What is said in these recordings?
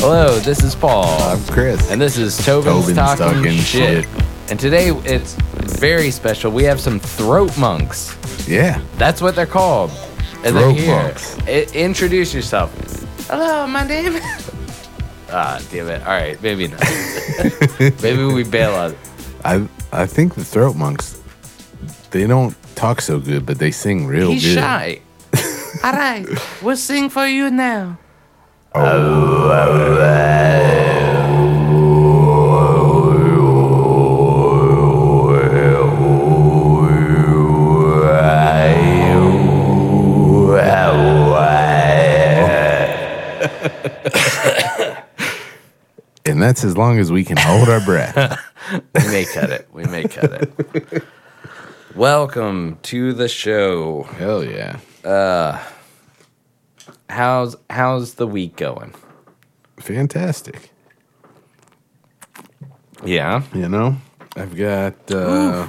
Hello, this is Paul. I'm Chris. And this is Tobin's, Tobin's Talking, Talking shit. Shit. And today it's very special. We have some throat monks. yeah. That's what they're called. And Throat they're here. monks. I- introduce yourself. Hello, my name is. Ah, damn it. All right, maybe not. maybe we bail on it. I I think the throat monks they don't talk so good, but they sing real He's good. shy. All right, we'll sing for you now. And that's as long as we can hold our breath. We may cut it. We may cut it. Welcome to the show. Hell yeah. Uh, How's how's the week going? Fantastic. Yeah. You know, I've got uh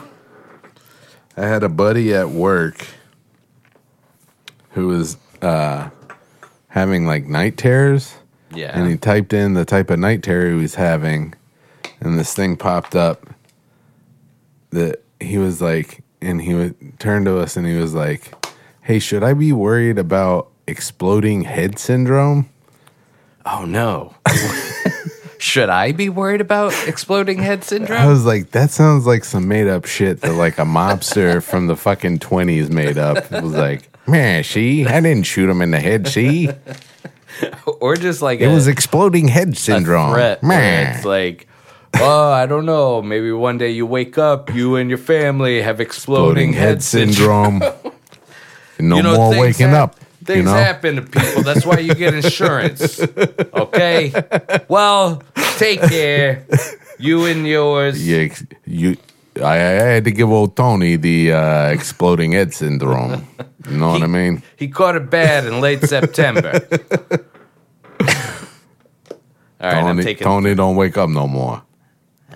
I had a buddy at work who was uh having like night terrors. Yeah. and he typed in the type of night terror he was having, and this thing popped up that he was like, and he would turn to us and he was like, "Hey, should I be worried about exploding head syndrome?" oh no. Should I be worried about exploding head syndrome? I was like, "That sounds like some made up shit that like a mobster from the fucking twenties made up." It was like, "Man, she I didn't shoot him in the head. she Or just like it a, was exploding head syndrome." threat Man, it's like, oh, I don't know. Maybe one day you wake up, you and your family have exploding, exploding head, head syndrome. syndrome. no You know, more waking up. Things you know? happen to people. That's why you get insurance. Okay. Well, take care. You and yours. Yeah, you, I, I had to give old Tony the uh, exploding head syndrome. You know what I mean? He caught it bad in late September. All right, I'm taking. Tony don't wake up no more.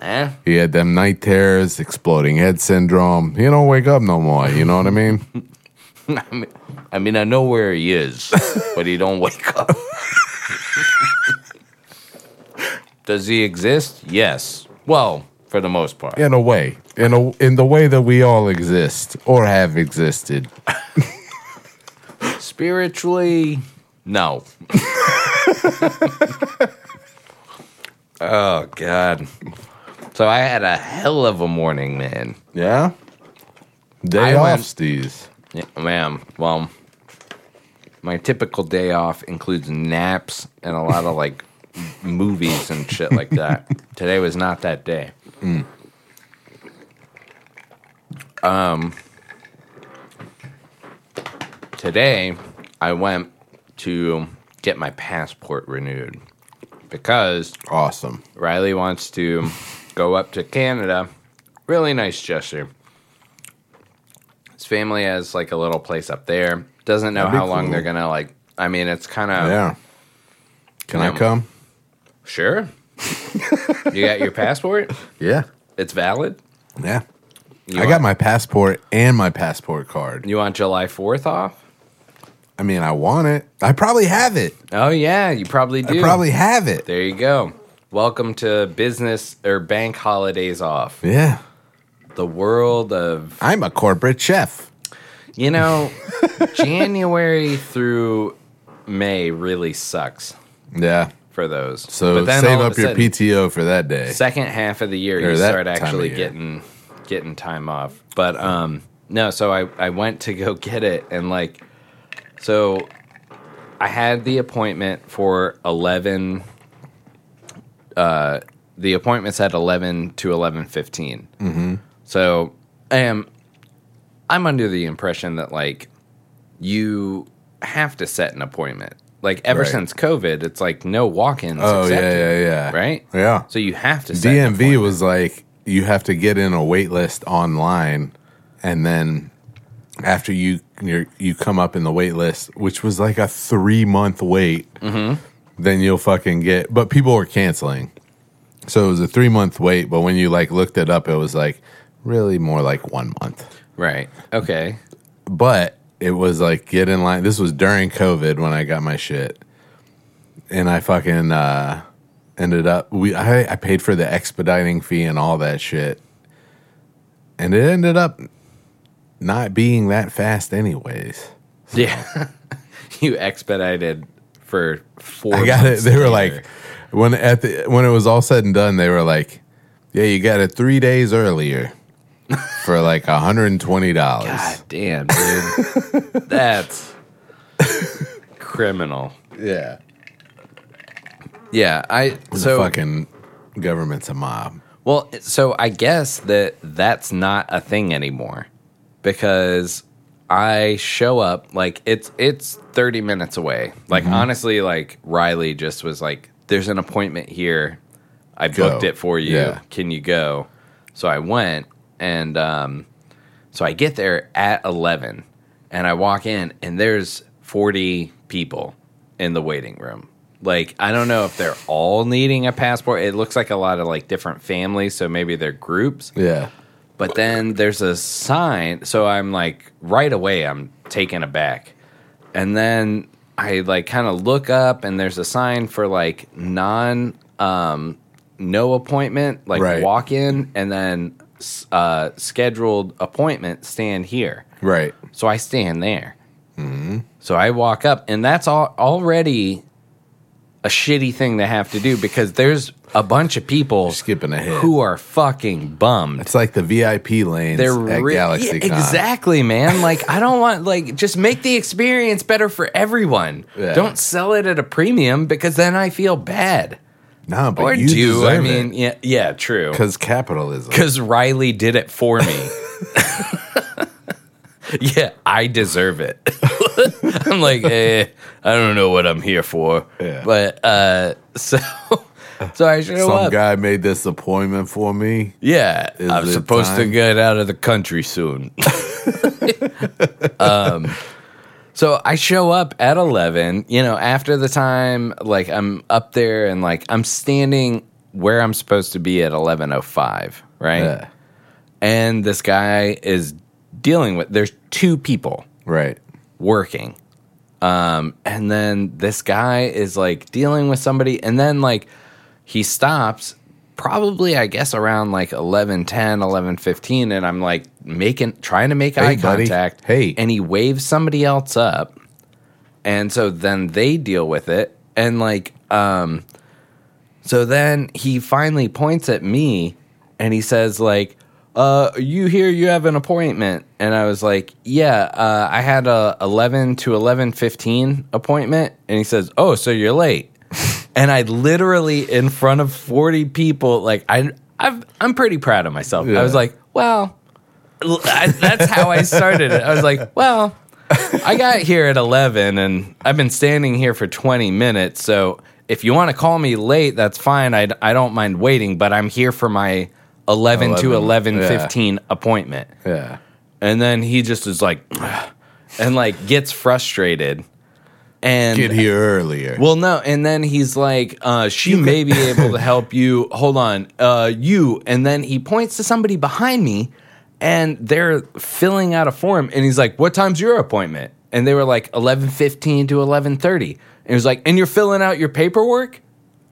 Huh? He had them night terrors, exploding head syndrome. He don't wake up no more. You know what I mean? I mean, I mean, I know where he is, but he don't wake up. Does he exist? Yes. Well, for the most part. In a way, in a in the way that we all exist or have existed. Spiritually, no. oh God. So I had a hell of a morning, man. Yeah. Day I off, went- Steez. Yeah, ma'am. Well, my typical day off includes naps and a lot of like movies and shit like that. Today was not that day. Um, today I went to get my passport renewed because Awesome. Riley wants to go up to Canada. Really nice gesture. Family has like a little place up there. Doesn't know That'd be how long cool. they're gonna like. I mean, it's kind of Yeah. Can. I come? sure. you got your passport? Yeah. It's valid. Yeah. You I want, got my passport and my passport card. You want July Fourth off? I mean, I want it. I probably have it. Oh yeah, you probably do. I probably have it. There you go. Welcome to business or bank holidays off. Yeah. The world of I'm a corporate chef. You know, January through May really sucks Yeah. for those. So But then save all of up a your sudden, PTO for that day. Second half of the year, Or you that start time of actually year. getting getting time off. But um, no, so I I went to go get it, and like, so I had the appointment for eleven. Uh, the appointment's at eleven to eleven Mm-hmm. So am I'm under the impression that like you have to set an appointment. Like ever Right. since COVID, it's like no walk-ins. Oh yeah, accepted, yeah, yeah. Right. Yeah. So you have to. Set DMV appointment. was like you have to get in a wait list online, and then after you you you come up in the wait list, which was like a three month wait, Mm-hmm. then you'll fucking get. But people were canceling, so it was a three month wait. But when you like looked it up, it was like really more like one month. right. Okay. But it was like get in line. This was during COVID when I got my shit, and I fucking uh, ended up we I, I paid for the expediting fee and all that shit, and it ended up not being that fast anyways. Yeah. you expedited for four. I got it. They were like when at the when it was all said and done, they were like, "Yeah, you got it three days earlier for like hundred and twenty dollars." God damn, dude. That's criminal. Yeah, Yeah, I the so fucking government's a mob. well, so I guess that that's not a thing anymore because I show up like it's it's 30 minutes away. Like Mm-hmm. honestly like Riley just was like there's an appointment here. I Go. booked it for you. Yeah. Can you go? So I went and um so I get there at 11 and I walk in and there's 40 people in the waiting room. Like I don't know if they're all needing a passport. It looks like a lot of like different families, so maybe they're groups. Yeah, But then there's a sign, so I'm like right away I'm taken aback. And then I like kind of look up and there's a sign for like non um no appointment, like Right. walk in and then uh scheduled appointment stand here. right. So I stand there. So I walk up, and that's all, already a shitty thing to have to do because there's a bunch of people Skipping ahead. who are fucking bummed. It's like the VIP lanes They're at re- Galaxy yeah, exactly, man. Like I don't want like just make the experience better for everyone. Yeah. Don't sell it at a premium because then I feel bad. No, but Or you do I mean? Yeah, yeah, true. because capitalism. Because Riley did it for me. yeah, I deserve it. I'm like, eh, I don't know what I'm here for. Yeah. But uh, so, so I show Some up. guy made this appointment for me. yeah, Is I'm it supposed to get out of the country soon. um, so I show up at 11, you know, after the time, like I'm up there and like I'm standing where I'm supposed to be at 11.05, right? Yeah, and this guy is dealing with there's two people right. working um and then this guy is like dealing with somebody and then like he stops probably i guess around like 11 10 11 15 and i'm like making trying to make eye buddy. contact. Hey. and he waves somebody else up. And so then they deal with it. And like um so then he finally points at me and he says like uh you here you have an appointment. And i was like yeah uh i had a 11 to 11:15 appointment. And he says oh so you're late and i literally in front of 40 people like i I've, i'm pretty proud of myself i was like well I, that's how i started it i was like well I got here at 11 and I've been standing here for 20 minutes. So if you want to call me late, that's fine. I, I don't mind waiting, but I'm here for my 11, to 11, 11 yeah. 15 appointment. Yeah. And then he just is like, and like gets frustrated. And Get here earlier. well, no, and then he's like, uh, "She may be able to help you." Hold on, uh, you. And then he points to somebody behind me, and they're filling out a form. And he's like, "What time's your appointment?" And they were like eleven fifteen to eleven thirty. And he was like, "And you're filling out your paperwork?"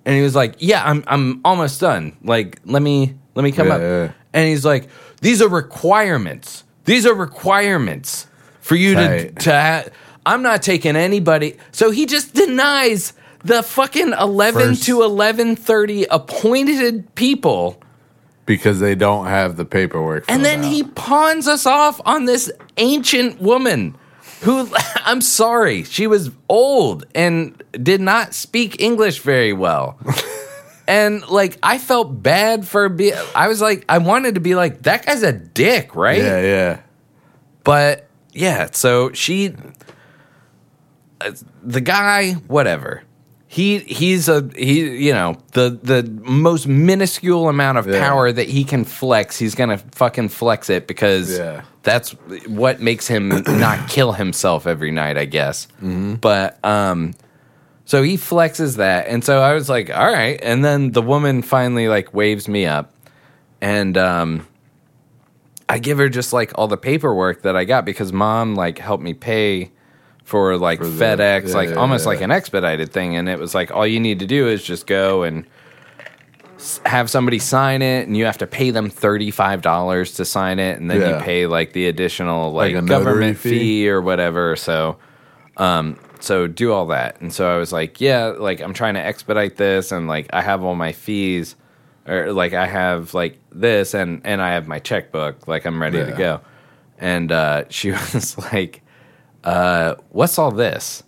And he was like, "Yeah, I'm I'm almost done. Like, let me let me come Yeah, up." And he's like, "These are requirements. These are requirements for you to to ha- I'm not taking anybody." So he just denies the fucking 11 First- to 11:30 appointed people. because they don't have the paperwork. And then out. he pawns us off on this ancient woman who I'm sorry, she was old and did not speak English very well. and like I felt bad for be I was like I wanted to be like that guy's a dick, right? Yeah, yeah. But yeah, so she the guy whatever. He he's a he you know the the most minuscule amount of Yeah. power that he can flex he's gonna fucking flex it because Yeah. that's what makes him not kill himself every night I guess but um so he flexes that and so I was like all right and then the woman finally like waves me up and um I give her just like all the paperwork that I got because mom like helped me pay for like the- FedEx, yeah, like yeah, almost yeah. like an expedited thing. And it was like, all you need to do is just go and have somebody sign it and you have to pay them $35 to sign it. And then you pay like the additional Like like, government fee? fee or whatever. So, um, so do all that. And so I was like, yeah, like I'm trying to expedite this and like I have all my fees or like I have like this and and I have my checkbook, like I'm ready to go. And uh she was like, uh, what's all this?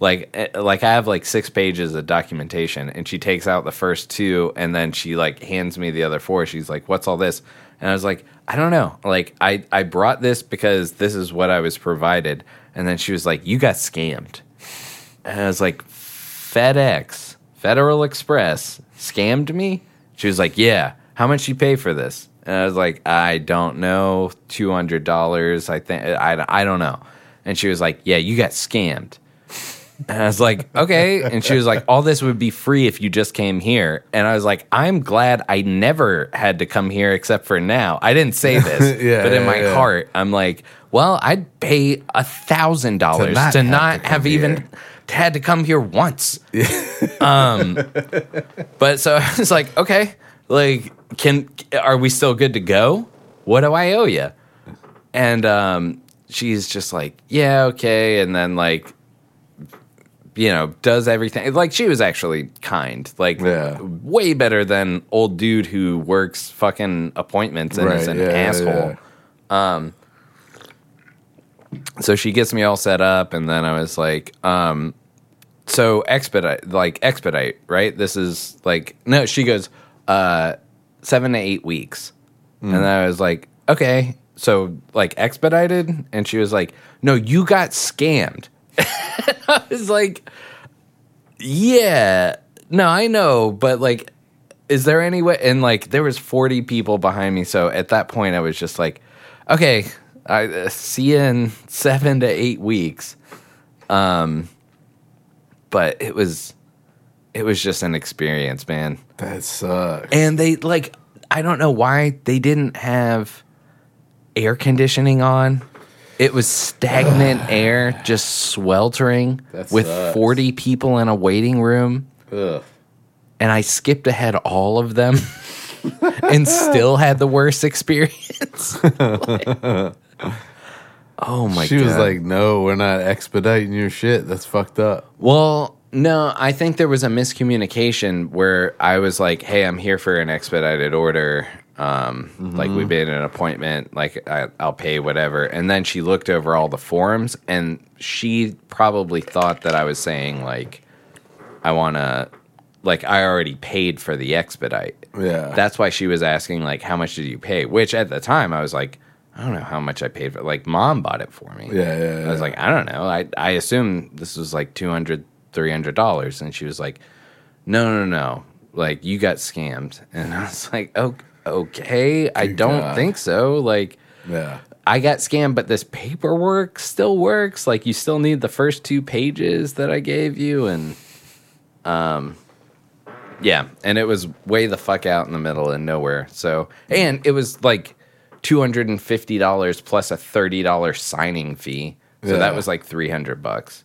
Like eh, like I have like six pages of documentation and she takes out the first two and then she like hands me the other four. She's like, What's all this? And I was like, I don't know. Like I, I brought this because this is what I was provided. And then she was like, You got scammed. And I was like, FedEx, Federal Express scammed me? She was like, Yeah. How much you pay for this? And I was like, I don't know. Two hundred dollars, I think I, I don't know. And she was like, Yeah, you got scammed. And I was like, okay. And she was like, all this would be free if you just came here. And I was like, I'm glad I never had to come here except for now. I didn't say this, Yeah, but in yeah, my yeah. heart, I'm like, well, I'd pay a thousand dollars to have not to have even had to come here once. um, but so I was like, okay, like, can are we still good to go? What do I owe you? And um, she's just like, yeah, okay. And then like, you know, does everything like she was actually kind, like Yeah. way better than old dude who works fucking appointments and is an yeah, asshole. yeah. So she gets me all set up, and then I was like, um, so expedite, like expedite, right? This is like no. She goes, uh, seven to eight weeks, and then I was like, okay, so like expedited, and she was like, no, you got scammed. I was like, yeah, no, I know, but like, is there any way? And like, there was forty people behind me, so at that point, I was just like, okay, I uh, see you in seven to eight weeks. Um, but it was, it was just an experience, man. That sucks. And they like, I don't know why they didn't have air conditioning on. It was stagnant air, just sweltering That with sucks. 40 people in a waiting room. Ugh. And I skipped ahead all of them and still had the worst experience. Like- oh my god. she god. was like, "No, we're not expediting your shit. That's fucked up." Well, no, I think there was a miscommunication where I was like, "Hey, I'm here for an expedited order. Um, Like we made an appointment. Like I, I'll pay whatever." And then she looked over all the forms, and she probably thought that I was saying like, "I want to." Like I already paid for the expedite. Yeah. That's why she was asking like, "How much did you pay?" Which at the time I was like, "I don't know how much I paid for." Like mom bought it for me. Yeah, yeah, I was like, I don't know. I I assume this was like 200 300 dollars and she was like, "No, no, no. Like you got scammed." And I was like, "Oh, okay. I don't God. think so. Like Yeah. I got scammed, but this paperwork still works. Like you still need the first two pages that I gave you and um yeah, and it was way the fuck out in the middle and nowhere. So, and it was like $250 plus a $30 signing fee. So Yeah. that was like 300 bucks.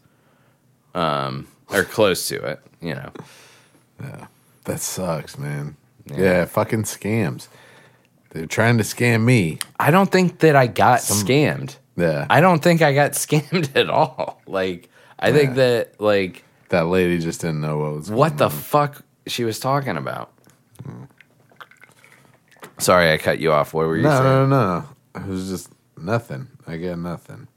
Um or close to it, you know. Yeah, that sucks, man. Yeah. fucking scams. They're trying to scam me. I don't think that I got scammed. Yeah. I don't think I got scammed at all. Like I think that like that lady just didn't know what was what the on. fuck she was talking about. Sorry, I cut you off. What were you No, saying? no, no, no. It was just nothing. I got nothing.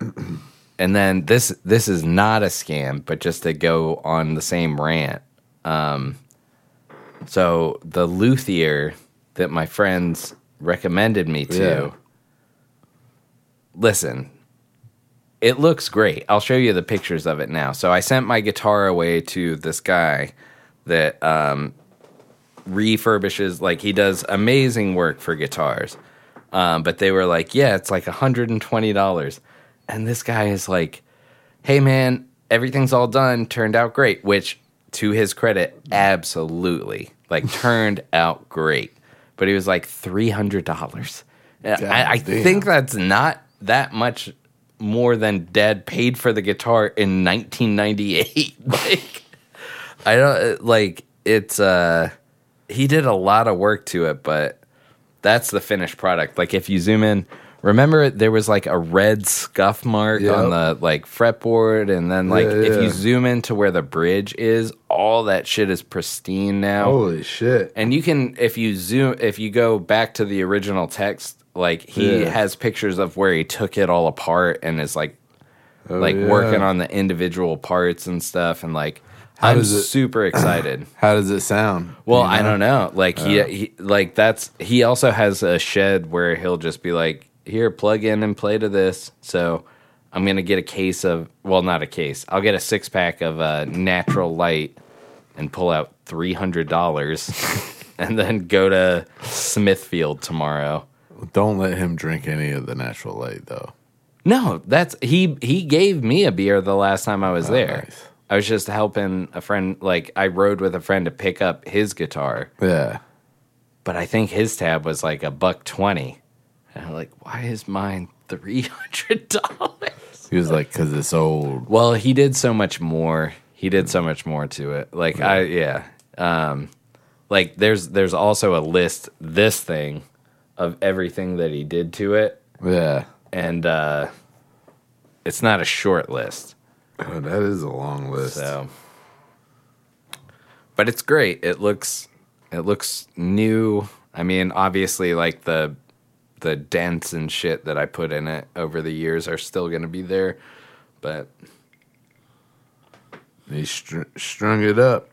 And then this this is not a scam, but just to go on the same rant. Um, so the luthier that my friends recommended me to. Yeah. Listen, it looks great. I'll show you the pictures of it now. So I sent my guitar away to this guy that um, refurbishes, like he does amazing work for guitars. Um, but they were like, yeah, it's like $120. And this guy is like, hey, man, everything's all done, turned out great, which to his credit, absolutely. Like, turned out great. But he was like, $300. I, I think that's not that much more than Dad paid for the guitar in 1998. like, I don't like it's. uh He did a lot of work to it, but that's the finished product. Like, if you zoom in, remember there was like a red scuff mark Yep. on the like fretboard, and then like Yeah, if you zoom into where the bridge is, all that shit is pristine now. Holy shit. And you can, if you zoom, if you go back to the original text, like he Yeah. has pictures of where he took it all apart and is like, oh, like Oh, yeah. working on the individual parts and stuff. And like, I'm it- super excited. How does it sound? well, You I don't know. Like he, oh. he, like that's he also has a shed where he'll just be like, here, plug in and play to this. So I'm gonna get a case of, well, not a case. I'll get a six pack of uh, natural light and pull out three hundred dollars, and then go to Smithfield tomorrow. Don't let him drink any of the natural light, though. No, that's he. He gave me a beer the last time I was there. Oh, nice. I was just helping a friend. Like I rode with a friend to pick up his guitar, Yeah. but I think his tab was like a buck twenty. And I'm like, why is mine three hundred dollars? He was like, because it's old. Well, he did so much more. He did so much more to it. Like I, yeah. Um, like there's there's also a list. This thing of everything that he did to it, Yeah. and uh, it's not a short list. Oh, that is a long list. So, but it's great. It looks it looks new. I mean, obviously, like the the dents and shit that I put in it over the years are still going to be there, but He str- strung it up.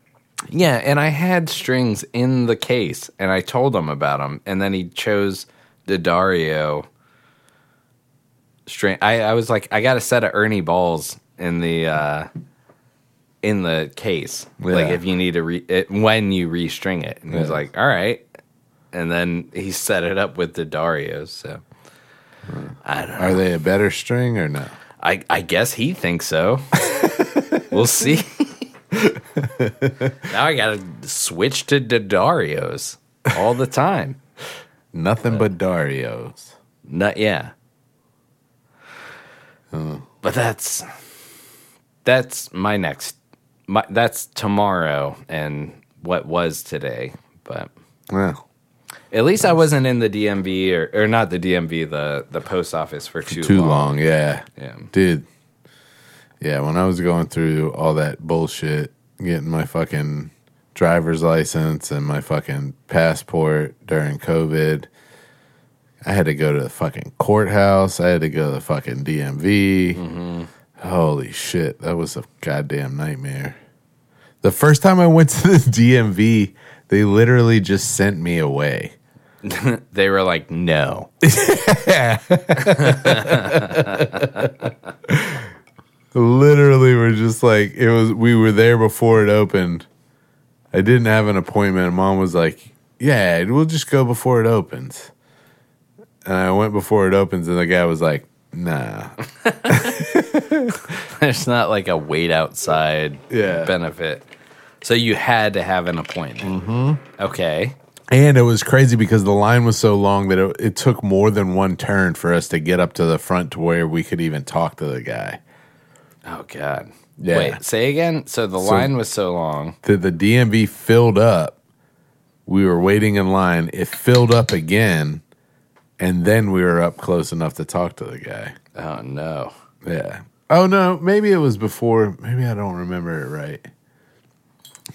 yeah. And I had strings in the case, and I told him about them, and then he chose the Dario string. I, I was like, I got a set of Ernie balls in the. uh in the case, like if you need to re it, when you restring it, and he was like, "All right," and then he set it up with the Darios. So I don't know. Are they a better string or not? I I guess he thinks so. we'll see. now I gotta switch to the Darios all the time. Nothing but Dario's. Not yeah. But that's that's my next. My, that's tomorrow and what was today. But Well, at least I wasn't in the DMV or, or not the DMV, the the post office for too, too long. long. Yeah. Yeah. Dude. Yeah, when I was going through all that bullshit, getting my fucking driver's license and my fucking passport during COVID, I had to go to the fucking courthouse. I had to go to the fucking DMV. Mm-hmm. Holy shit, that was a goddamn nightmare. The first time I went to the DMV, they literally just sent me away. They were like, no. literally we're just like it was we were there before it opened i didn't have an appointment mom was like yeah we'll just go before it opens and i went before it opens and the guy was like nah There's not like a wait outside Yeah. benefit. So you had to have an appointment. Mm-hmm. Okay. And it was crazy because the line was so long that it, it took more than one turn for us to get up to the front to where we could even talk to the guy Oh God. Yeah. Wait, say again. So the line was so long. that the DMV filled up. We were waiting in line. It filled up again, and then we were up close enough to talk to the guy. Oh no. Yeah. Oh no, maybe it was before. Maybe I don't remember it right.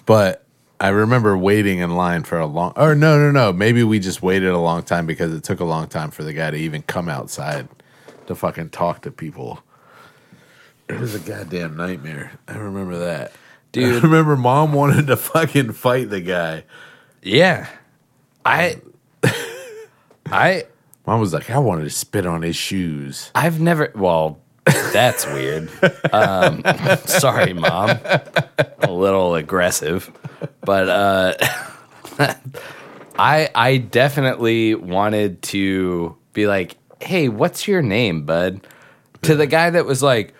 But I remember waiting in line for a long. Or no, no, no. Maybe we just waited a long time because it took a long time for the guy to even come outside to fucking talk to people. It was a goddamn nightmare. I remember that. Dude. I remember mom wanted to fucking fight the guy. Yeah. I I Mom was like, I wanted to spit on his shoes. I've never well, that's weird. Um, sorry, mom. A little aggressive. But uh I I definitely wanted to be like, "Hey, what's your name, bud?" To the guy that was like,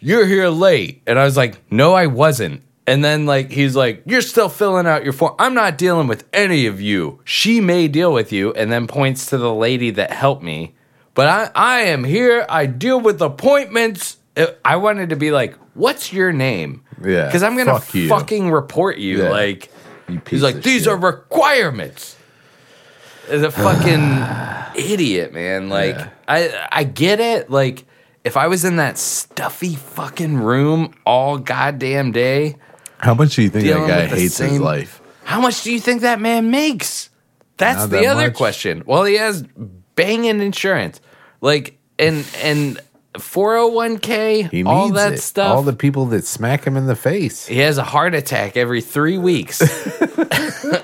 "You're here late." And I was like, "No, I wasn't." And then like he's like, "You're still filling out your form. I'm not dealing with any of you. She may deal with you." And then points to the lady that helped me. But I I am here. I deal with appointments. Uh, I wanted to be like, "What's your name?" Yeah, Because I'm gonna fuck fucking report you. Yeah. Like You he's like, "These shit." are requirements." Is a fucking idiot, man. Like Yeah. I I get it. Like if I was in that stuffy fucking room all goddamn day, How much do you think that guy hates his life? how much do you think that man makes? That's Not the that other much. question. Well, he has banging insurance. Like and and 401k, He all that it. stuff. All the people that smack him in the face. He has a heart attack every three weeks.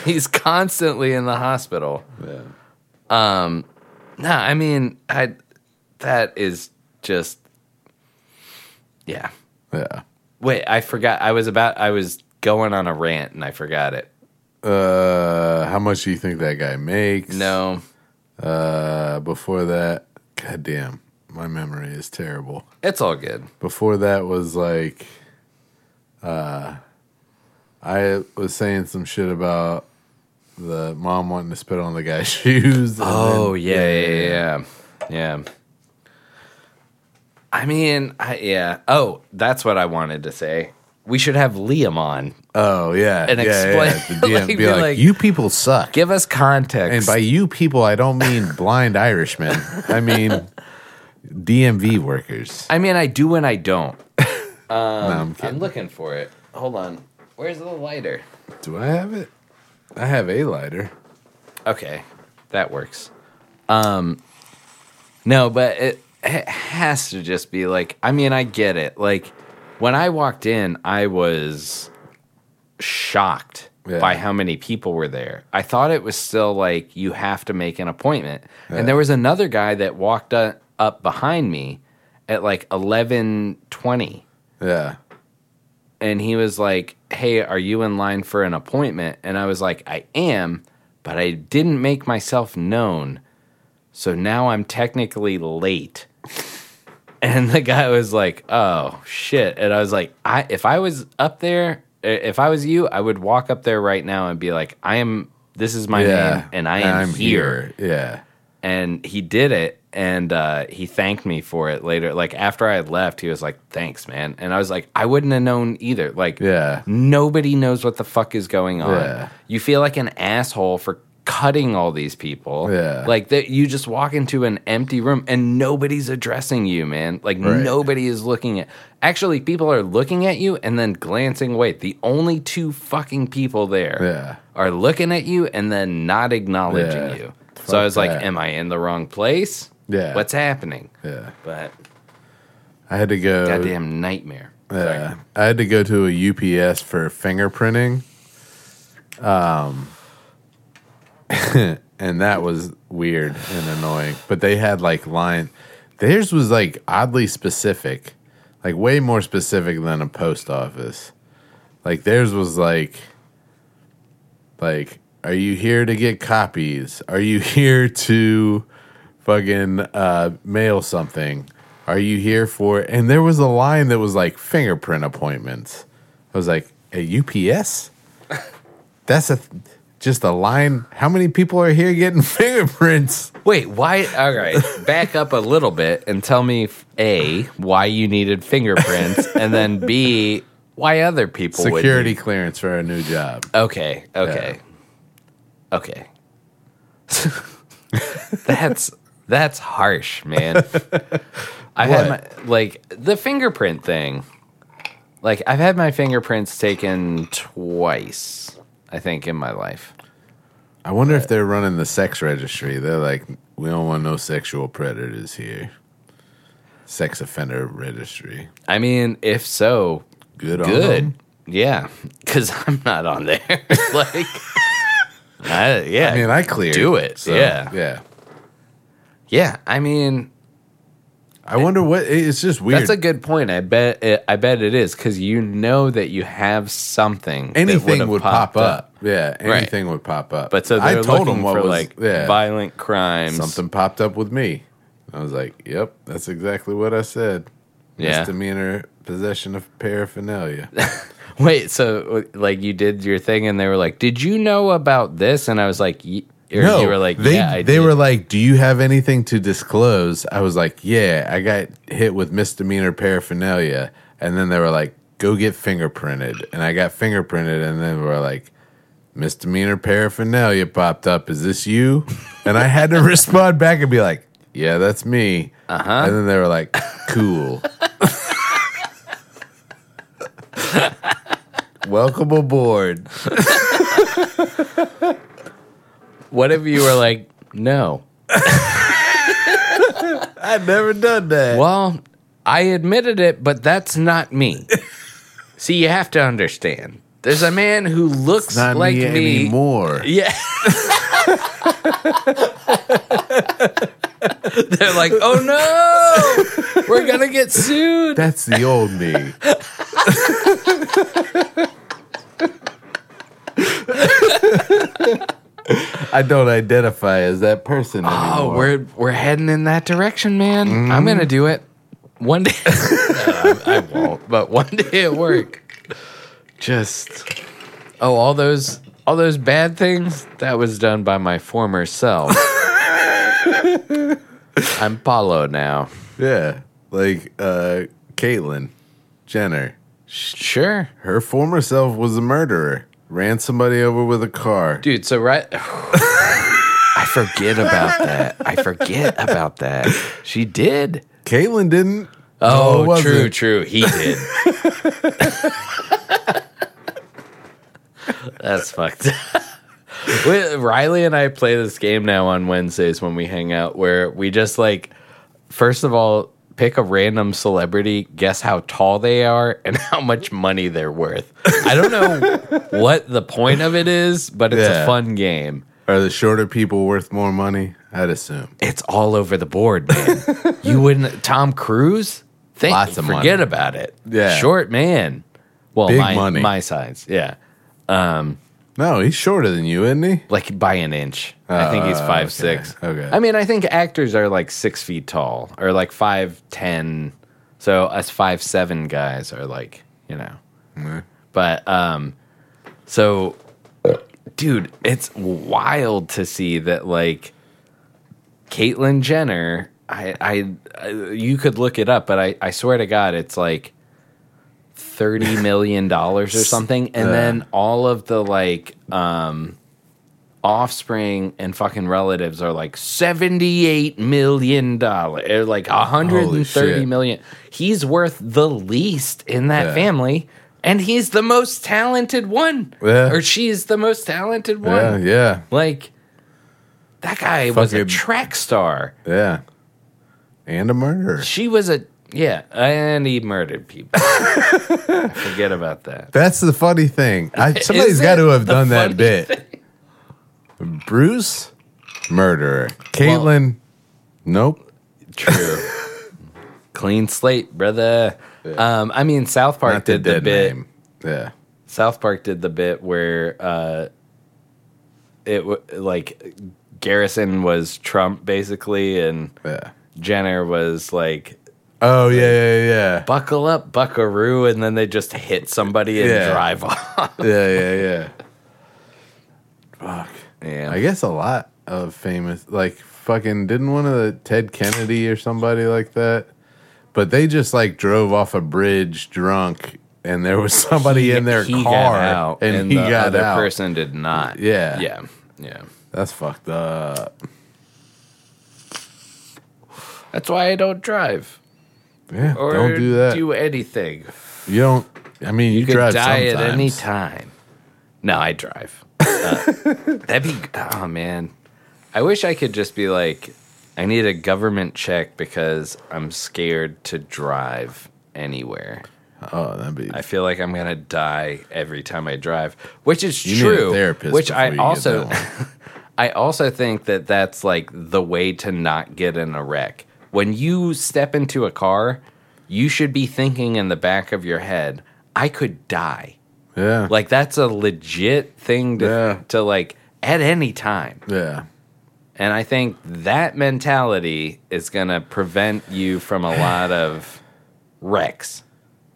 He's constantly in the hospital. Yeah. Um. Nah, I mean, I that is just yeah. Yeah. Wait, I forgot. I was about. I was going on a rant and I forgot it. Uh, how much do you think that guy makes? No, Uh, before that, goddamn, my memory is terrible. it's all good. Before that was like, uh, I was saying some shit about the mom wanting to spit on the guy's shoes. Oh then- yeah, yeah, yeah, yeah, yeah. I mean, I, yeah. Oh, that's what I wanted to say. We should have Liam on. Oh yeah, And yeah, explain- yeah. DM like, be like, like- you people suck. Give us context. and by you people, I don't mean blind Irishmen. I mean DMV workers. I mean, I do and I don't. no, I'm. I'm looking for it. Hold on. Where's the lighter? Do I have it? I have a lighter. Okay, that works. Um, no, but it, it has to just be like. I mean, I get it. Like when I walked in, I was shocked Yeah. by how many people were there. I thought it was still like you have to make an appointment, Yeah. and there was another guy that walked up, behind me at like eleven twenty. Yeah. and he was like, "Hey, are you in line for an appointment?" And I was like, "I am, but I didn't make myself known. So now I'm technically late." and the guy was like, "Oh, shit." And I was like, "I if I was up there, if I was you, I would walk up there right now and be like, "I am this is my yeah. name and I am I'm here." Yeah. and he did it and uh, he thanked me for it later like after i had left he was like thanks man and i was like i wouldn't have known either like Yeah. nobody knows what the fuck is going on Yeah. you feel like an asshole for cutting all these people Yeah. like that you just walk into an empty room and nobody's addressing you man like Right. nobody is looking at actually people are looking at you and then glancing away the only two fucking people there Yeah. are looking at you and then not acknowledging Yeah. you. Fuck so I was like, "Am I in the wrong place? Yeah. what's happening?" Yeah. But I had to go. goddamn nightmare. Yeah. I had to go to a UPS for fingerprinting. Um, and that was weird and annoying. But they had like line. Theirs was like oddly specific, like way more specific than a post office. Like theirs was like, like, are you here to get copies? Are you here to fucking uh, mail something? Are you here for? And there was a line that was like fingerprint appointments. I was like, a UPS? That's a just a line. How many people are here getting fingerprints? Wait, why? All right, back up a little bit and tell me a why you needed fingerprints, and then b why other people Security clearance for a new job. Okay, okay, okay. that's that's harsh, man. I had my like the fingerprint thing. Like I've had my fingerprints taken twice, I think, in my life. I wonder if they're running the sex registry. They're like, we don't want no sexual predators here. Sex offender registry. I mean, if so, Good on good. them. Yeah, because I'm not on there. like, I, yeah, I mean, I cleared. Do it, yeah. yeah. yeah. I mean, I wonder what. It's just weird. That's a good point. I bet. It, I bet it is because you know that you have something. anything would pop up. Yeah, anything would pop up. But so I told looking them what for was like yeah, violent crimes. something popped up with me. I was like, "Yep, that's exactly what I said." Yeah. Misdemeanor possession of paraphernalia. Wait, so like you did your thing, and they were like, "Did you know about this?" And I was like, or no, you were like, they "Yeah, they did." were like, "Do you have anything to disclose?" I was like, "Yeah, I got hit with misdemeanor paraphernalia," and then they were like, "Go get fingerprinted," and I got fingerprinted, and then we were like, "Misdemeanor paraphernalia popped up. Is this you?" And I had to respond back and be like, "Yeah, that's me." Uh-huh. And then they were like, "Cool." Welcome aboard. What if you were like, "No"? I've never done that. Well, I admitted it, but that's not me. See, you have to understand. There's a man who looks Not like me, me. anymore. Yeah. They're like, oh no, we're gonna get sued. That's the old me. I don't identify as that person anymore. Oh, we're we're heading in that direction, man. I'm gonna do it one day. No, I, I won't, but one day at work. Just oh, all those all those bad things that was done by my former self. I'm Paulo now. yeah, like uh, Caitlyn Jenner. Sure, Her former self was a murderer. Ran somebody over with a car. dude. So right. I forget about that. I forget about that. She did. Caitlyn didn't. Oh, it wasn't. true, true. He did. That's fucked. up. We- Riley and I play this game now on Wednesdays when we hang out, where we just like, first of all, pick a random celebrity, guess how tall they are, and how much money they're worth. I don't know what the point of it is, but it's Yeah. a fun game. Are the shorter people worth more money? I'd assume. It's all over the board, man. you wouldn't Tom Cruise? Think, Lots of forget money. about it. Yeah. Short man. Well, Big my, money. my size. Yeah. Um, No, he's shorter than you, isn't he? Like by an inch. I think he's Uh, five okay. six. Okay. I mean, I think actors are like six feet tall or like five ten. So us five seven guys are like, you know. But um so dude, it's wild to see that like Caitlyn Jenner, I, I, I you could look it up, but I, I swear to God, it's like thirty million dollars or something, and Yeah. then all of the like um offspring and fucking relatives are like seventy eight million dollars, like a hundred and thirty million. He's worth the least in that Yeah. family. And he's the most talented one. Yeah. Or she's the most talented one. Yeah, yeah, Like that guy was a track star. yeah. And a murderer. She was a yeah, and he murdered people. Forget about that. That's the funny thing. I, somebody's got to have done that bit. Bruce, murderer. Caitlyn, nope. True. Clean slate, brother. Um, I mean, South Park Not did the dead bit. name. Yeah. South Park did the bit where uh, it w- like Garrison was Trump basically, and Yeah. Jenner was like Oh yeah, yeah, yeah, buckle up, buckaroo, and then they just hit somebody and Yeah. drive off. yeah, yeah, yeah. Fuck. yeah. I guess a lot of famous, like fucking, didn't one of the Ted Kennedy or somebody like that? But they just like drove off a bridge drunk, and there was somebody in their he car, got out, and, he the got other out. person did not. Yeah. yeah, yeah. That's fucked up. That's why I don't drive Yeah, or don't do that. Do anything. you don't. I mean, you, You drive die sometimes. at any time. No, I drive. Uh, that'd be. Oh man, I wish I could just be like, I need a government check because I'm scared to drive anywhere. Oh, that'd be. I feel like I'm gonna die every time I drive, which is You true. therapist which I also, I also think that that's like the way to not get in a wreck. When you step into a car, you should be thinking in the back of your head, "I could die." yeah. Like that's a legit thing to Yeah. to like at any time. yeah. And I think that mentality is going to prevent you from a lot of wrecks.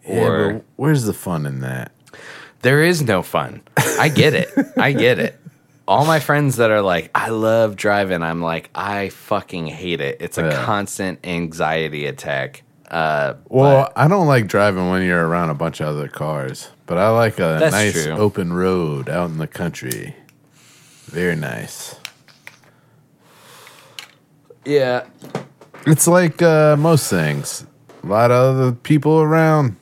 Yeah, Or where's the fun in that? There is no fun. I get it. I get it. All my friends that are like, I love driving, I'm like, I fucking hate it. It's a Yeah. constant anxiety attack. Uh, Well, I don't like driving when you're around a bunch of other cars, but I like a That's nice true. open road out in the country. Very nice. yeah, It's like uh, most things. A lot of other people around,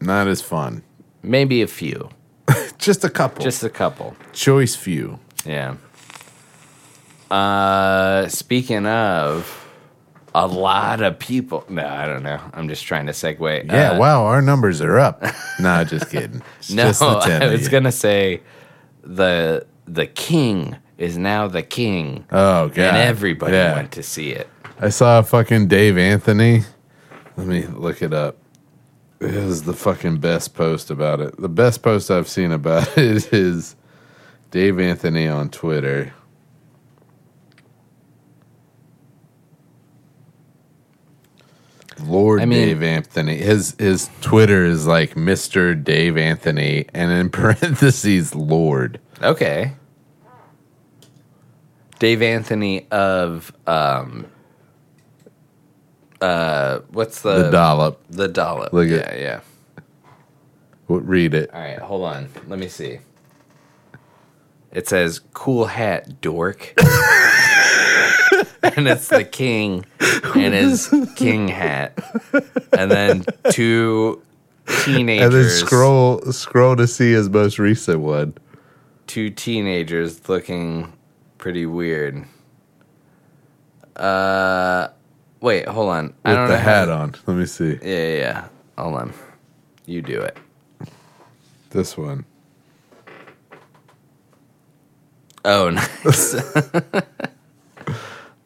not as fun. maybe a few, Just a couple. just a couple. choice few. Yeah. Uh, speaking of a lot of people, no, I don't know. I'm just trying to segue. Yeah, Uh, wow, our numbers are up. nah, just kidding. It's No, just I was gonna say the the king is now the king, Oh god. and everybody Yeah. went to see it. I saw fucking Dave Anthony. Let me look it up. Was the fucking best post about it. The best post I've seen about it is Dave Anthony on Twitter. Lord I mean- Dave Anthony. His his Twitter is like Mr. Dave Anthony and in parentheses Lord. Okay. Dave Anthony of um uh what's the The dollop. the dollop. Look yeah, at- yeah. Read it. All right, hold on. Let me see. It says "cool hat, dork," and it's the king in his king hat, and then two teenagers. And then scroll scroll to see his most recent one. Two teenagers looking pretty weird. Uh, wait, hold on. I With don't the know hat to- on. Let me see. Yeah, yeah, yeah. Hold on. You do it. This one. Oh, nice.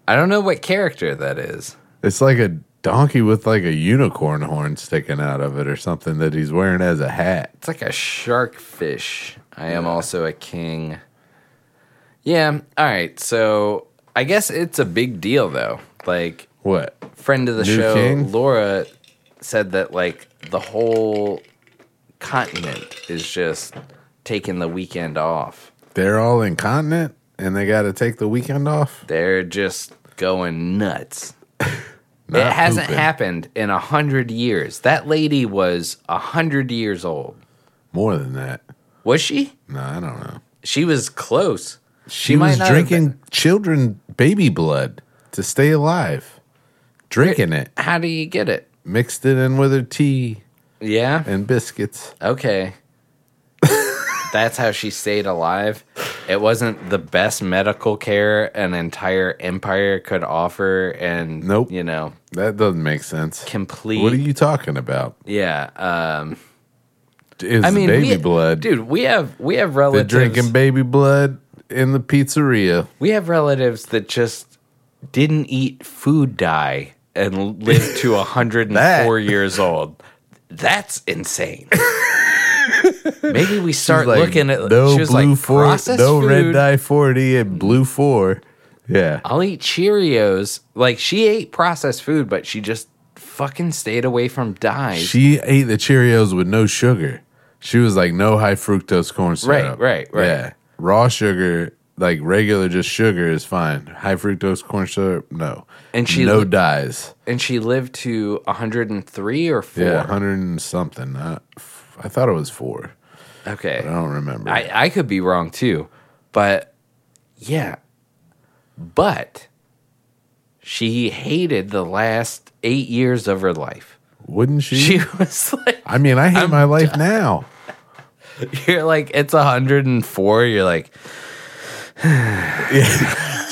I don't know what character that is. It's like a donkey with like a unicorn horn sticking out of it or something that he's wearing as a hat. It's like a shark fish. I am also a king. Yeah, all right. So I guess it's a big deal though. Like What? friend of the New show, king? Laura said that like the whole continent is just taking the weekend off. They're all incontinent and they got to take the weekend off? They're just going nuts. it hasn't pooping. happened in a hundred years. That lady was a hundred years old. More than that. Was she? No, I don't know. She was close. She, might was not drinking children baby blood to stay alive. Drinking it. How do you get it? Mixed it in with her tea Yeah. and biscuits. Okay. That's how she stayed alive. It wasn't the best medical care an entire empire could offer, and Nope. you know, That doesn't make sense. complete. What are you talking about? Yeah. Um, Is I mean, baby we, blood. dude. We have we have They're relatives. drinking baby blood in the pizzeria. we have relatives that just didn't eat food dye and lived to 104 years old. That's insane. Maybe we start Like, looking at no she was blue like four, processed no red dye forty and blue four. Yeah, I'll eat Cheerios. Like she ate processed food, but she just fucking stayed away from dyes. she ate the Cheerios with no sugar. She was like no high fructose corn syrup. Right, right, right. Yeah, raw sugar, like regular just sugar is fine. High fructose corn syrup, no. And she no li- dyes. and she lived to 103 or 4. Yeah, hundred and something. I, I thought it was four. Okay. I don't remember. I, I could be wrong too. But yeah. But she hated the last eight years of her life. Wouldn't she? She was like, I mean, I hate my life now. you're like, it's 104. You're like,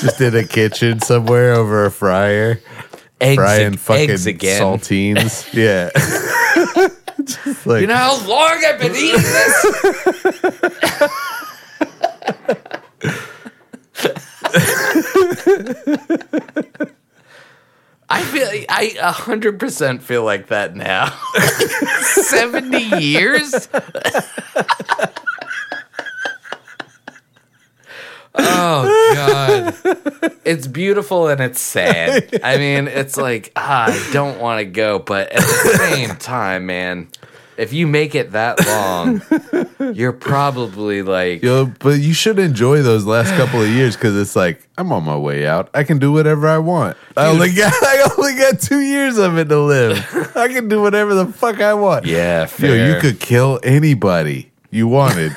Just in a kitchen somewhere over a fryer. eggs, frying ag- fucking eggs again. saltines. Yeah. Just like, You know how long I've been eating this? I feel I a hundred percent feel like that now. Seventy years. Oh god, it's beautiful and it's sad. I mean, it's like ah, I don't want to go, but at the same time, man, if you make it that long, you're probably like, Yo, but you should enjoy those last couple of years because it's like I'm on my way out. I can do whatever I want. I only got I only got two years of it to live. I can do whatever the fuck I want. yeah, Yo, you could kill anybody you wanted.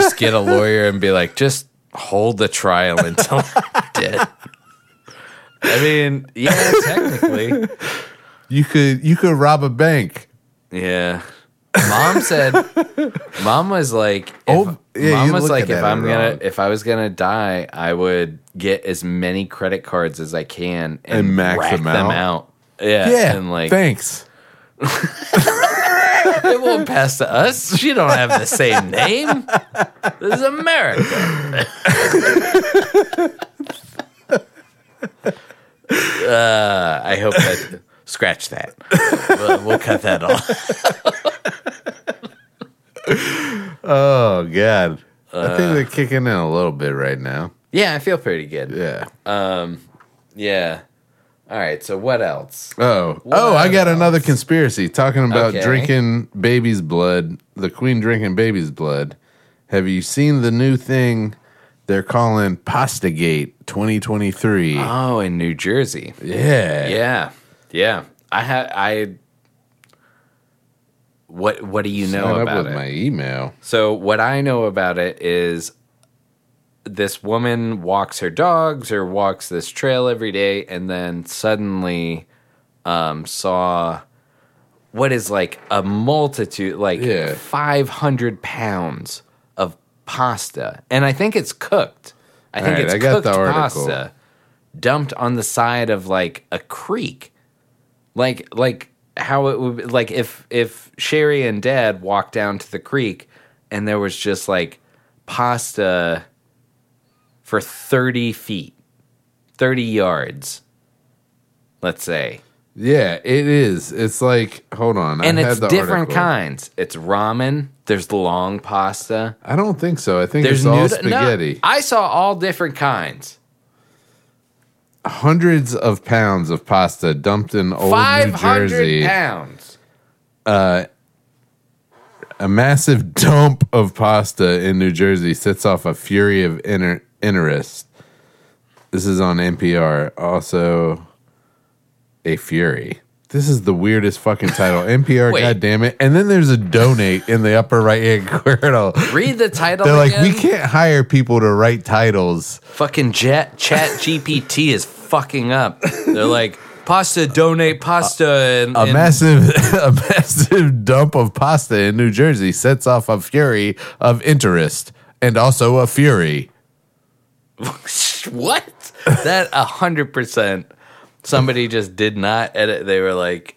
Just get a lawyer and be like, just hold the trial until I'm dead. I mean, yeah, technically, you could you could rob a bank. yeah. Mom said, Mom was like, if, Oh, yeah, Mom was like, if I'm gonna, wrong. if I was gonna die, I would get as many credit cards as I can and, And max rack them out. Yeah, Yeah, and like thanks. it won't pass to us. She don't have the same name. This is America. uh, I hope that scratch that. We'll, we'll cut that off. Oh god, I Uh. think they're kicking in a little bit right now. Yeah, I feel pretty good. Yeah. Yeah. All right. So what else? Oh, oh! I got else? another conspiracy talking about Okay. drinking baby's blood. The queen drinking baby's blood. Have you seen the new thing they're calling Pastagate 2023? Oh, in New Jersey. yeah, Yeah. Yeah. I had I. What What do you know Sign up about with it? my email. So what I know about it is this woman walks her dogs or walks this trail every day and then suddenly um, saw what is like a multitude like Yeah. 500 pounds of pasta and i think it's cooked i think Alright, it's I got cooked the article. pasta dumped on the side of like a creek like like how it would be, like if if Sherry and Dad walked down to the creek and there was just like pasta for thirty feet, thirty yards, let's say, Yeah, it is. It's like hold on, and I it's had the different article. kinds. It's ramen. There's the long pasta. I don't think so. I think There's it's all noodle- no, spaghetti. I saw all different kinds. Hundreds of pounds of pasta dumped in old New Jersey. pounds. Uh, a massive dump of pasta in New Jersey sets off a fury of inter- interest. This is on NPR. Also, a fury. This is the weirdest fucking title. NPR, Wait. God damn it! And then there's a donate in the upper right hand corner. Read the title. They're like, again. we can't hire people to write titles. fucking jet chat GPT is fucking up. They're like, pasta, donate pasta and, A and- massive, a massive dump of pasta in New Jersey sets off a fury of interest, and also a fury. what? That a hundred percent somebody just did not edit. They were like,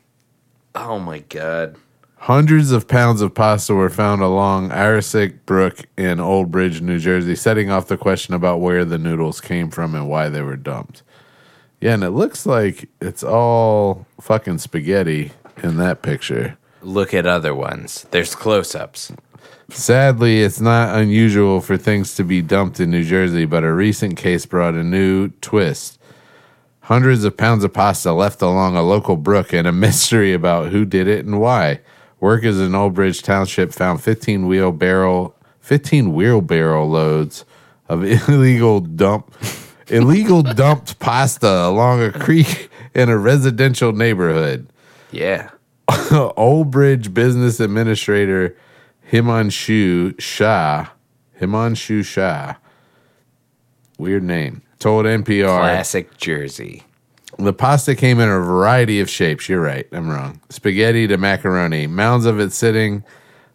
Oh my god. Hundreds of pounds of pasta were found along Iresick Brook in Old Bridge, New Jersey, setting off the question about where the noodles came from and why they were dumped. Yeah, and it looks like it's all fucking spaghetti in that picture. Look at other ones. There's close ups. Sadly, it's not unusual for things to be dumped in New Jersey, but a recent case brought a new twist. Hundreds of pounds of pasta left along a local brook and a mystery about who did it and why. Workers in Old Bridge Township found 15 wheelbarrow 15 wheelbarrow loads of illegal dump illegal dumped pasta along a creek in a residential neighborhood. Yeah. Old Bridge business administrator Himanshu Shah, Himanshu Shah, weird name, told NPR Classic Jersey. the pasta came in a variety of shapes. You're right, I'm wrong. Spaghetti to macaroni, mounds of it sitting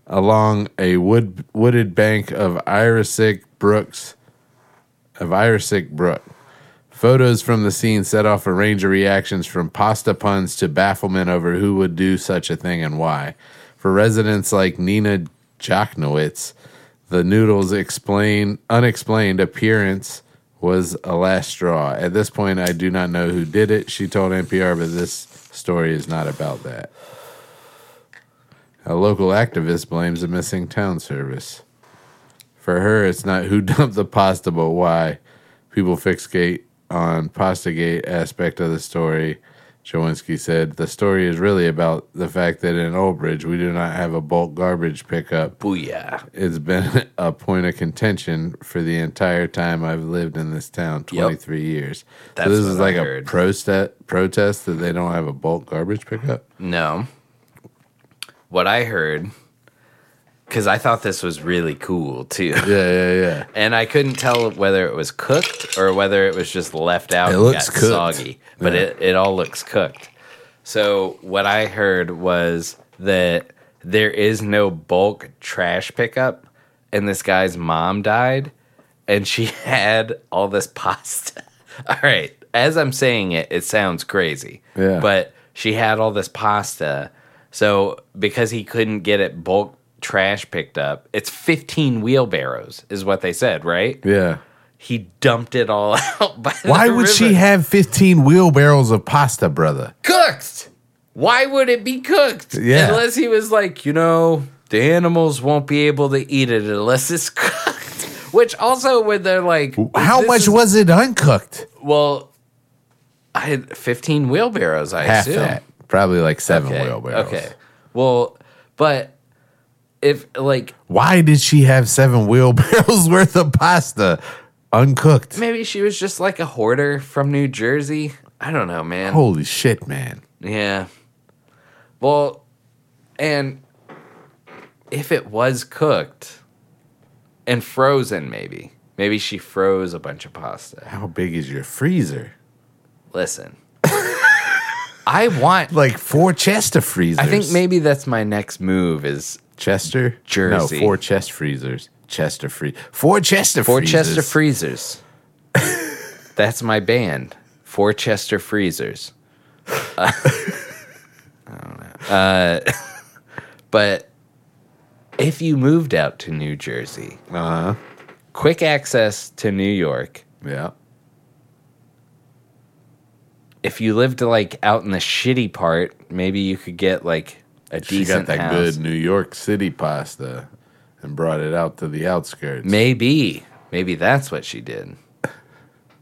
along a wood wooded bank of Iresick Brooks, of Iresick Brook. Photos from the scene set off a range of reactions from pasta puns to bafflement over who would do such a thing and why. For residents like Nina Jochnowitz, the noodles' explain unexplained appearance was a last straw. At this point, I do not know who did it. She told NPR, but this story is not about that. A local activist blames a missing town service. For her, it's not who dumped the pasta, but why. People fixate on Pastagate aspect of the story. Jawinski said the story is really about the fact that in Old Bridge we do not have a bulk garbage pickup. Booyah. It's been a point of contention for the entire time I've lived in this town, Yep. 23 years. That's so this is I like a heard. protest protest that they don't have a bulk garbage pickup. No. What I heard, because I thought this was really cool too. Yeah, yeah, yeah. And I couldn't tell whether it was cooked or whether it was just left out It and looks got cooked. soggy. But Yeah. it, it all looks cooked. So what I heard was that there is no bulk trash pickup and this guy's mom died and she had all this pasta. All right. As I'm saying it, it sounds crazy. Yeah. But she had all this pasta. So because he couldn't get it bulk trash picked up, it's 15 wheelbarrows, is what they said, right? Yeah. He dumped it all out. By the Why would she have 15 wheelbarrows of pasta, brother? cooked? Why would it be cooked? Yeah. Unless he was like, you know, the animals won't be able to eat it unless it's cooked. Which also, when they're like, How much is- was it uncooked? Well, I had 15 wheelbarrows, I Half assume. that. Probably like seven Okay. wheelbarrows. Okay. Well, but if like Why did she have seven wheelbarrows worth of pasta uncooked? maybe she was just like a hoarder from New Jersey. I don't know, man. Holy shit, man. Yeah. Well, and if it was cooked and frozen, maybe. Maybe she froze a bunch of pasta. How big is your freezer? Listen. I want Like four Chester freezers. I think maybe that's my next move is Chester? Jersey. No, four chest freezers. Chester free. Four Chester Four freezers. Chester freezers. That's my band. Four Chester freezers. Uh, I don't know. Uh, but if you moved out to New Jersey, Uh huh. quick access to New York. Yeah. If you lived like out in the shitty part, maybe you could get like a She got that house. good New York City pasta and brought it out to the outskirts. Maybe. Maybe that's what she did.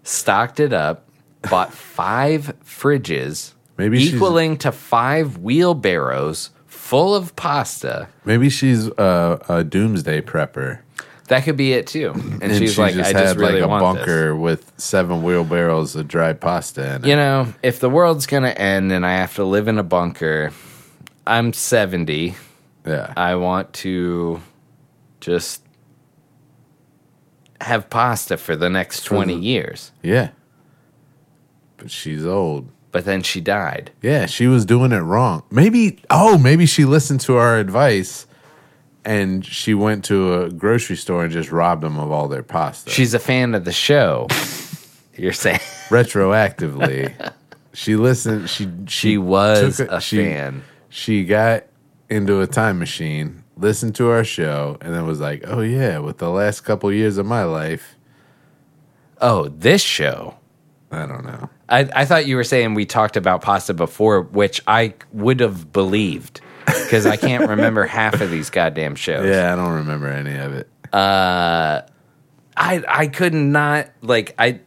Stocked it up, bought five fridges, Maybe equaling to five wheelbarrows full of pasta. Maybe she's uh, a doomsday prepper. That could be it too. And, And she's she like, just I had just really like a want bunker with seven wheelbarrows of dry pasta in it. You know, if the world's gonna end and I have to live in a bunker, I'm 70. yeah. I want to just have pasta for the next 20 the- years. yeah. But she's old. But then she died. Yeah, she was doing it wrong. Maybe, oh, maybe she listened to our advice and she went to a grocery store and just robbed them of all their pasta. She's a fan of the show. You're saying retroactively. she listened. She she was took a she- fan. She got into a time machine, listened to our show, and then was like, "Oh yeah, with the last couple years of my life, Oh, this show. I don't know." I, I thought you were saying we talked about pasta before, which I would have believed because I can't remember half of these goddamn shows. Yeah, I don't remember any of it. Uh, I I could not like I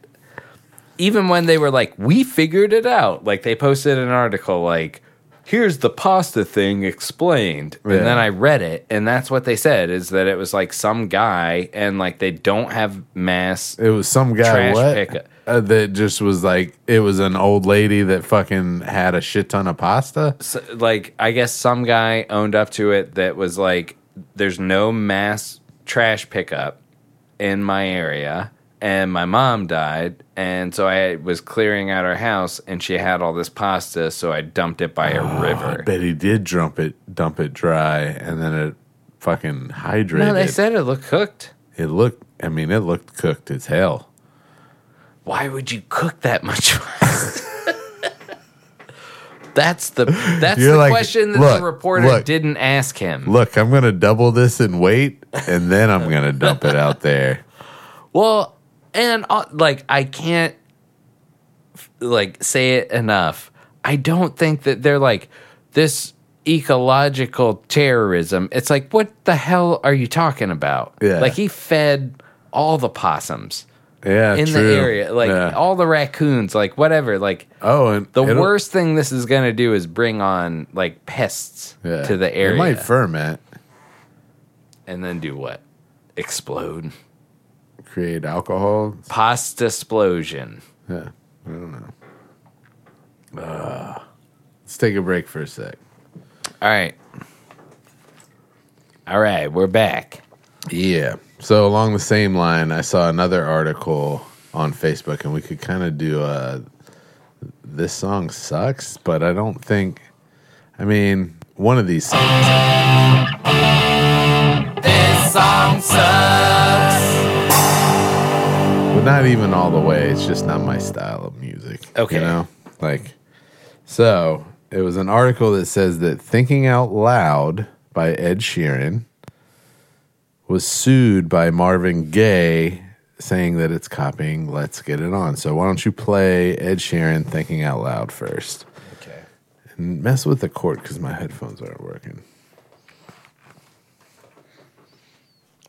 even when they were like we figured it out like they posted an article like here's the pasta thing explained Yeah. and then I read it and that's what they said is that it was like some guy and like they don't have mass It was some guy what uh, that just was like it was an old lady that fucking had a shit ton of pasta. so, like I guess some guy owned up to it that was like there's no mass trash pickup in my area and my mom died and so I was clearing out her house and she had all this pasta so I dumped it by a oh, I river. bet he did dump it, dump it dry, and then it fucking hydrated. No, they said it looked cooked. it looked. I mean, it looked cooked as hell. Why would you cook that much? That's the that's You're the like, question that look, the reporter look. didn't ask him. Look, I'm gonna double this in weight, and then I'm gonna dump it out there. Well, and uh, like I can't like say it enough. I don't think that they're like this ecological terrorism. It's like what the hell are you talking about? Yeah. Like he fed all the possums. Yeah, in true. the area. Like Yeah. all the raccoons, like whatever. Like Oh, and the worst thing this is gonna do is bring on like pests yeah. to the area. It might ferment, and then do what? Explode. Create alcohol. Pasta explosion. Yeah, I don't know. Uh, let's take a break for a sec. All right. All right, we're back. Yeah. So along the same line, I saw another article on Facebook, and we could kind of do a. This song sucks, but I don't think. I mean, one of these songs. This song sucks. But not even all the way. It's just not my style of music. Okay. You know? Like, so it was an article that says that Thinking Out Loud by Ed Sheeran was sued by Marvin Gaye saying that it's copying Let's Get It On. So why don't you play Ed Sheeran Thinking Out Loud first? Okay. And mess with the cord because my headphones aren't working.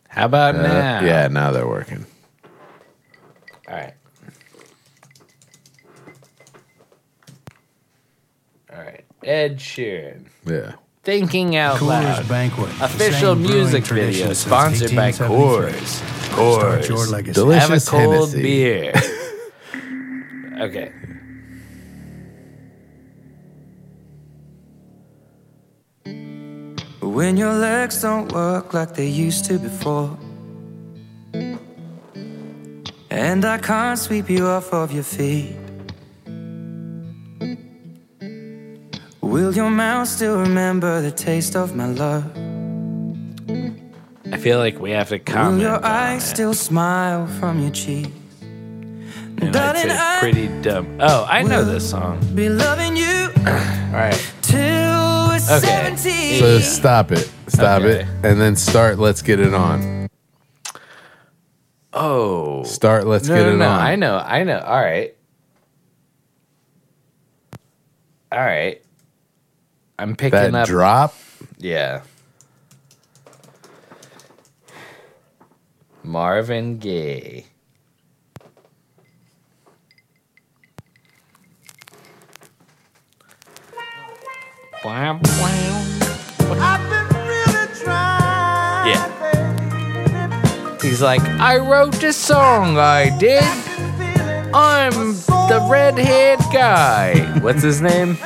How about Uh, now? Yeah, now they're working. All right. All right. Ed Sheeran. Yeah. Thinking Out Coors Loud. Banquet. Official music tradition video sponsored by 1873. Coors. Start your Coors. legacy. Delicious. Have a cold Hennessy. beer. okay. When your legs don't work like they used to before. And I can't sweep you off of your feet. Will your mouth still remember the taste of my love? I feel like we have to Will comment. your on eyes it. still smile from your cheek? And I'd Darling, I pretty dumb. Oh, I know this song. be loving you All right. till we're Okay. 70. So stop it. Stop Okay. it. And then start Let's Get It On. Oh. Start Let's no, Get no, It no. On. I know. I know. All right. All right. I'm picking that up. drop. Yeah. Marvin Gaye. Wow, wow. He's like, I wrote this song, I did. I'm the red-haired guy. What's his name?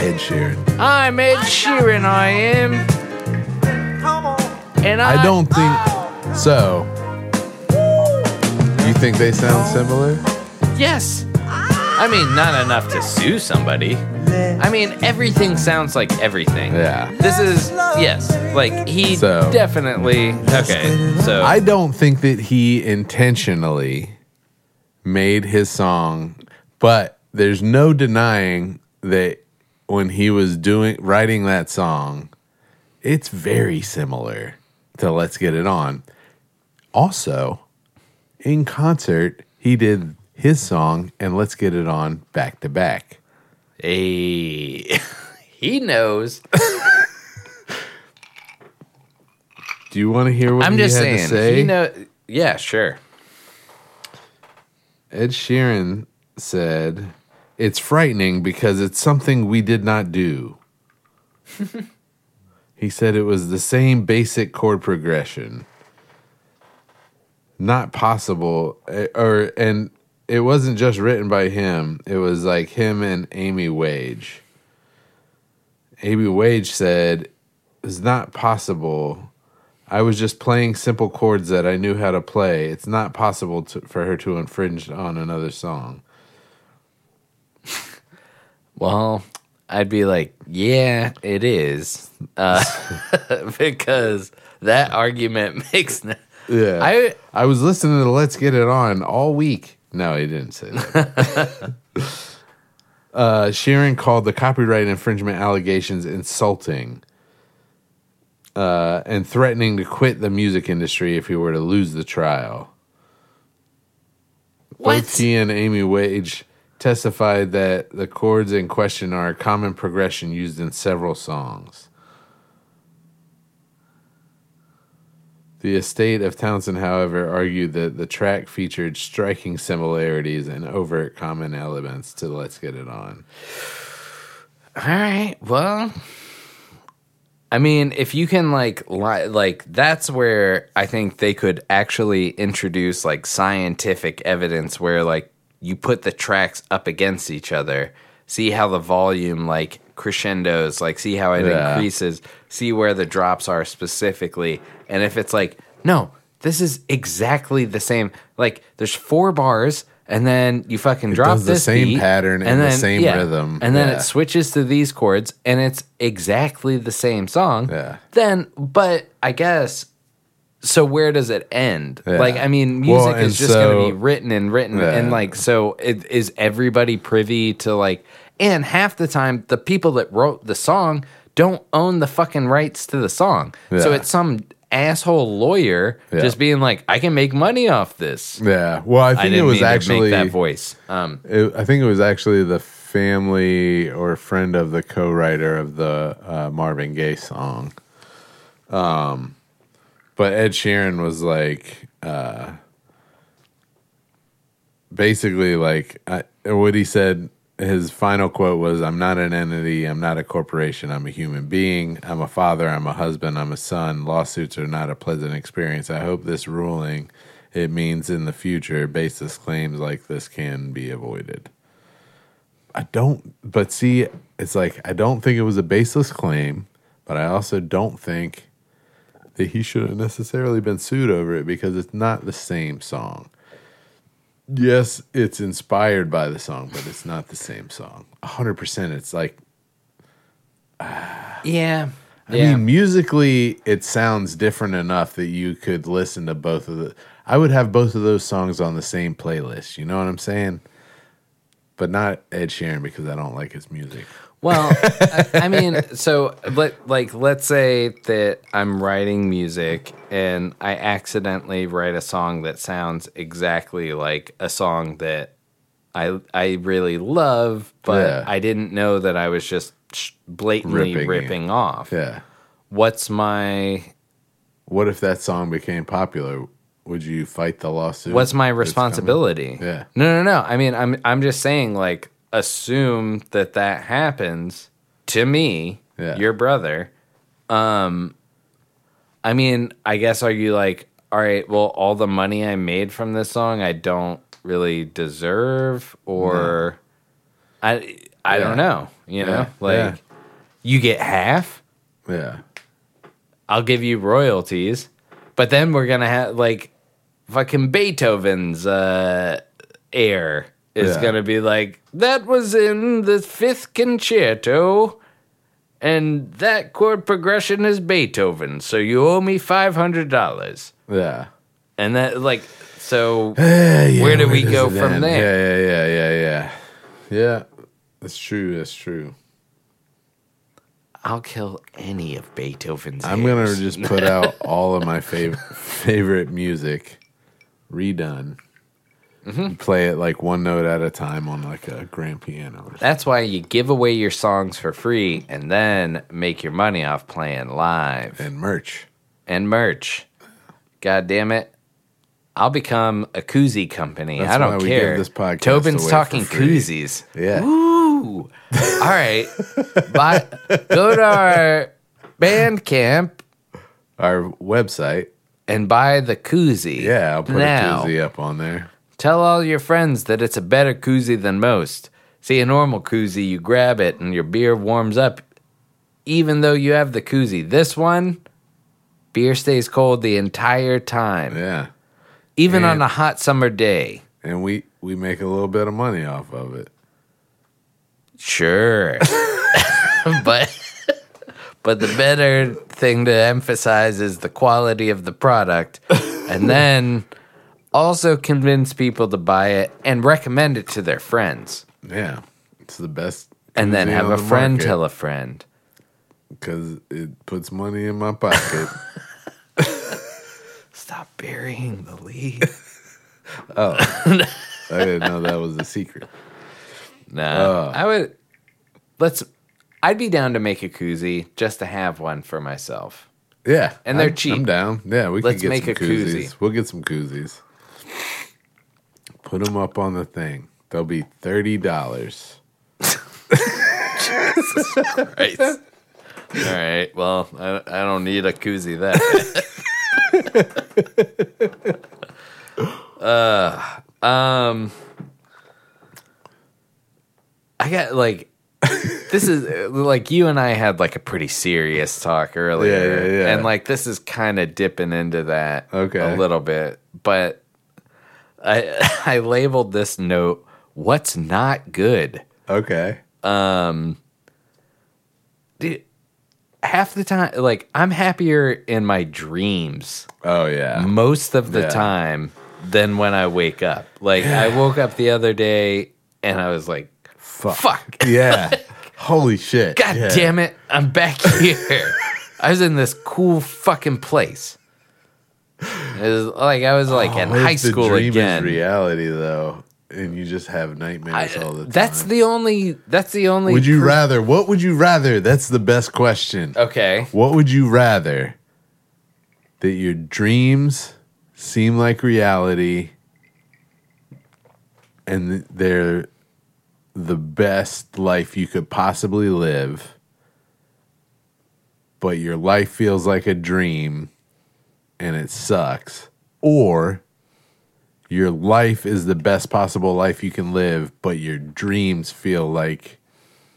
Ed Sheeran. I'm Ed Sheeran, I am. And I, I don't think so. You think they sound similar? Yes. I mean, not enough to sue somebody. I mean, everything sounds like everything. Yeah. This is yes, like he So- definitely okay. So I don't think that he intentionally made his song, but there's no denying that when he was doing writing that song, it's very similar to Let's Get It On. Also, in concert, he did his song and Let's Get It On back to back. Hey, he knows. Do you want to hear what I'm he just had saying. to say? He know. Yeah, sure. Ed Sheeran said, It's frightening because it's something we did not do. he said it was the same basic chord progression. Not possible. eh, Or, and it wasn't just written by him, it was like him and Amy Wadge. Amy Wadge said, It's not possible. I was just playing simple chords that I knew how to play. It's not possible to, for her to infringe on another song. Well, I'd be like, yeah, it is, uh, because that argument makes. No- Yeah. I I was listening to Let's Get It On all week. No, he didn't say that. uh, Sheeran called the copyright infringement allegations insulting uh, and threatening to quit the music industry if he were to lose the trial. what? Both he and Amy Wadge testified that the chords in question are a common progression used in several songs. The estate of Townsend, however, argued that the track featured striking similarities and overt common elements to Let's Get It On. All right. Well, I mean, if you can like li- like that's where I think they could actually introduce like scientific evidence where like you put the tracks up against each other, see how the volume like crescendos, like see how it Yeah. increases, see where the drops are specifically, and if it's like no, this is exactly the same. Like there's four bars. And then you fucking drop does the same beat, pattern and the same rhythm. and then Yeah. it switches to these chords and it's exactly the same song Yeah. then but i guess so where does it end Yeah. like i mean music and is just going to be written and written Yeah. and like so it, is everybody privy to like and half the time the people that wrote the song don't own the fucking rights to the song so it's some asshole lawyer Yeah. just being like i can make money off this Yeah. Well, I i think it didn't was actually make that voice um It, I think it was actually the family or friend of the co-writer of the uh, Marvin Gaye song. Um, but Ed Sheeran was like, uh, basically like I, what he said. His final quote was, "I'm not an entity. I'm not a corporation. I'm a human being. I'm a father. I'm a husband. I'm a son. Lawsuits are not a pleasant experience. I hope this ruling." It means in the future, baseless claims like this can be avoided. I don't, but see, it's like I don't think it was a baseless claim, but I also don't think that he should have necessarily been sued over it because it's not the same song. Yes, it's inspired by the song, but it's not the same song. 100%. It's like, yeah I mean, musically, it sounds different enough that you could listen to both of the. I would have both of those songs on the same playlist. You know what I'm saying? But not Ed Sheeran because I don't like his music. Well, I, I mean, so let like let's say that I'm writing music and I accidentally write a song that sounds exactly like a song that I I really love, but Yeah. I didn't know that I was just blatantly Ripping ripping, off. Yeah. What's my What if that song became popular? Would you fight the lawsuit? what's my responsibility? Yeah. No, no, no. I mean, I'm I'm just saying like assume that that happens to me, Yeah. your brother. Um I mean, I guess are you like all right, well all the money I made from this song I don't really deserve or I I Yeah. don't know, you know? Like Yeah. you get half Yeah. I'll give you royalties, but then we're gonna have like fucking Beethoven's uh, heir is Yeah. gonna be like that was in the fifth concerto, and that chord progression is Beethoven, so you owe me five hundred dollars, Yeah. and that like so. Yeah, Where do we go from end? there? Yeah, yeah, yeah, yeah, yeah. Yeah. That's true. That's true. I'll kill any of Beethoven's. I'm gonna just put out all of my favorite favorite music redone. Mm-hmm. Play it like one note at a time on like a grand piano. That's why you give away your songs for free and then make your money off playing live. and merch. and merch. God damn it. I'll become a koozie company. That's I don't why we care. give this podcast Tobin's talking koozies. Yeah. Ooh. All right. Buy, go to our Bandcamp Our website. and buy the koozie. Yeah, I'll put now. a koozie up on there. Tell all your friends that it's a better koozie than most. See, a normal koozie, you grab it and your beer warms up even though you have the koozie. This one, beer stays cold the entire time. Yeah. even on a hot summer day. And we we make a little bit of money off of it. Sure. but but the better thing to emphasize is the quality of the product and then also convince people to buy it and recommend it to their friends. Yeah. It's the best. And then have on a the friend market. tell a friend. because it puts money in my pocket. Stop burying the lead. Oh, I didn't know that was a secret. No. Oh. I would let's I'd be down to make a koozie just to have one for myself. Yeah, And they're I'm- cheap. I'm down. Yeah, we Let's can get make some a koozie. koozies. We'll get some koozies. Put them up on the thing. They'll be thirty dollars. Right. All right. Well, I, I don't need a koozie that. uh, um, I got like this is like you and I had like a pretty serious talk earlier, Yeah, yeah, yeah. and like this is kind of dipping into that Okay. a little bit, but I I labeled this note "What's not good." Okay. Um dude, half the time, like I'm happier in my dreams Oh yeah. most of the Yeah. time than when I wake up. Like I woke up the other day and I was like, Fuck. "Fuck, Yeah. Holy shit. god yeah. damn it, I'm back here." I was in this cool fucking place. It was like I was like oh, in high Oh, school dream again. Is reality though, and you just have nightmares I- all the time. that's the only. That's the only. Would you per- rather? What would you rather? That's the best question. Okay. What would you rather? That your dreams seem like reality and they're the best life you could possibly live, but your life feels like a dream and it sucks, or your life is the best possible life you can live, but your dreams feel like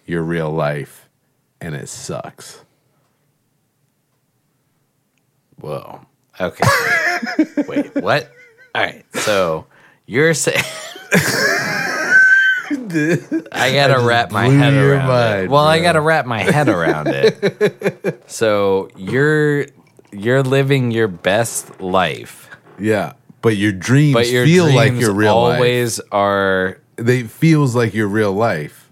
your real life and it sucks. Whoa. Okay. Wait, what? All right. So you're saying I gotta wrap my head around it. mind, Well, I gotta wrap my head around it. so you're you're living your best life, Yeah, but your dreams but your feel dreams like your real always are. They feels like your real life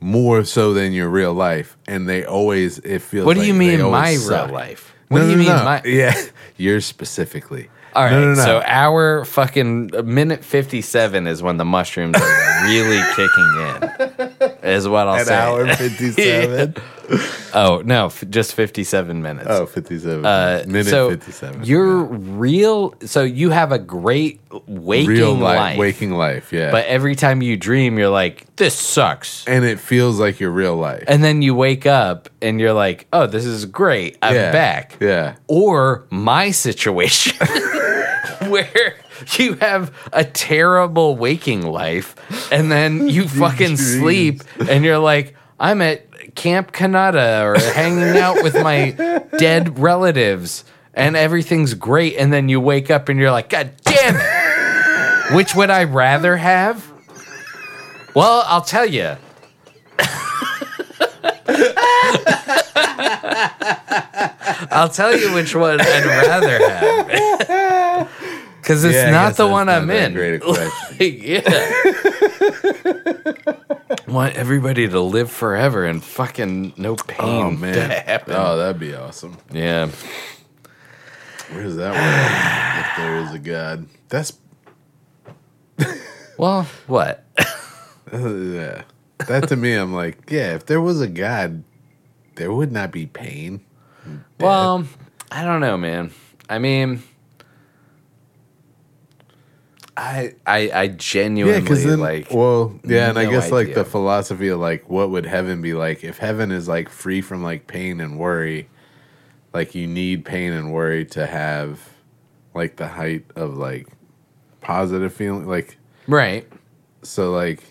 more so than your real life, and they always it feels. What do like you mean, my always real life? What no, do you no, mean, no. my? Yeah, yours specifically. All right, no, no, no. so our fucking uh, minute fifty-seven is when the mushrooms are really kicking in. Is what I'll An say. hour fifty-seven. Oh no, f- just fifty-seven minutes. Oh, 57. Uh, Minute so 57. You're real. So you have a great waking real life, life, waking life. Yeah, but every time you dream, you're like, "This sucks," and it feels like your real life. and then you wake up and you're like, "Oh, this is great. I'm yeah. back." Yeah. Or my situation, where you have a terrible waking life, and then you fucking sleep, and you're like, "I'm at Camp Kanata or hanging out with my dead relatives." And everything's great, and then you wake up and you're like, God damn it! Which would I rather have? Well, I'll tell you. I'll tell you which one I'd rather have. Because it's Yeah, not the one I'm in. great question. yeah. Want everybody to live forever and fucking no oh, pain Oh man. Oh, that'd be awesome. Yeah. Where's that one? if there is a God. That's Well, what? yeah. That to me, I'm like, yeah. If there was a God, there would not be pain. Well, I don't know, man. I mean, I I, I Yeah, genuinely because then, like. well, yeah, and I no guess like the philosophy of like, what would heaven be like? If heaven is like free from like pain and worry, like you need pain and worry to have like the height of like positive feeling, like right. so like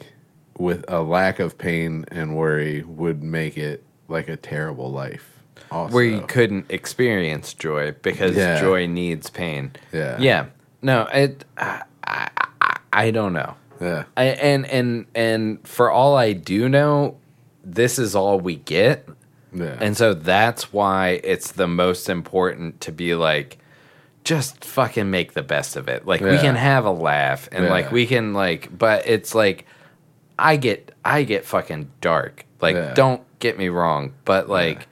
with a lack of pain and worry would make it like a terrible life. Also, Where you couldn't experience joy because Yeah. joy needs pain. Yeah. Yeah. No, it. I, I, I- I don't know. yeah, I, and and and for all I do know, this is all we get. yeah, And so that's why it's the most important to be like, just fucking make the best of it. Like we can have a laugh and Yeah. like we can like, but it's like, I get I get fucking dark. Like Yeah. don't get me wrong, but like,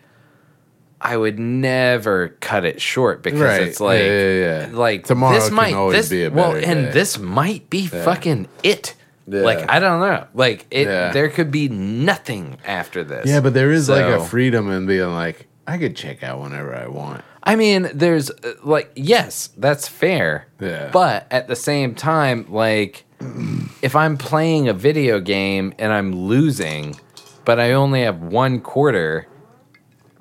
I would never cut it short because Right. it's like, Yeah, yeah, yeah. like Tomorrow this can might always this be a well, better and this might be fucking it. Like I don't know. Like it, there could be nothing after this. yeah. But there is like a freedom in being like, I could check out whenever I want. I mean, there's uh, like, yes, that's fair. Yeah. But at the same time, like, if I'm playing a video game and I'm losing, but I only have one quarter,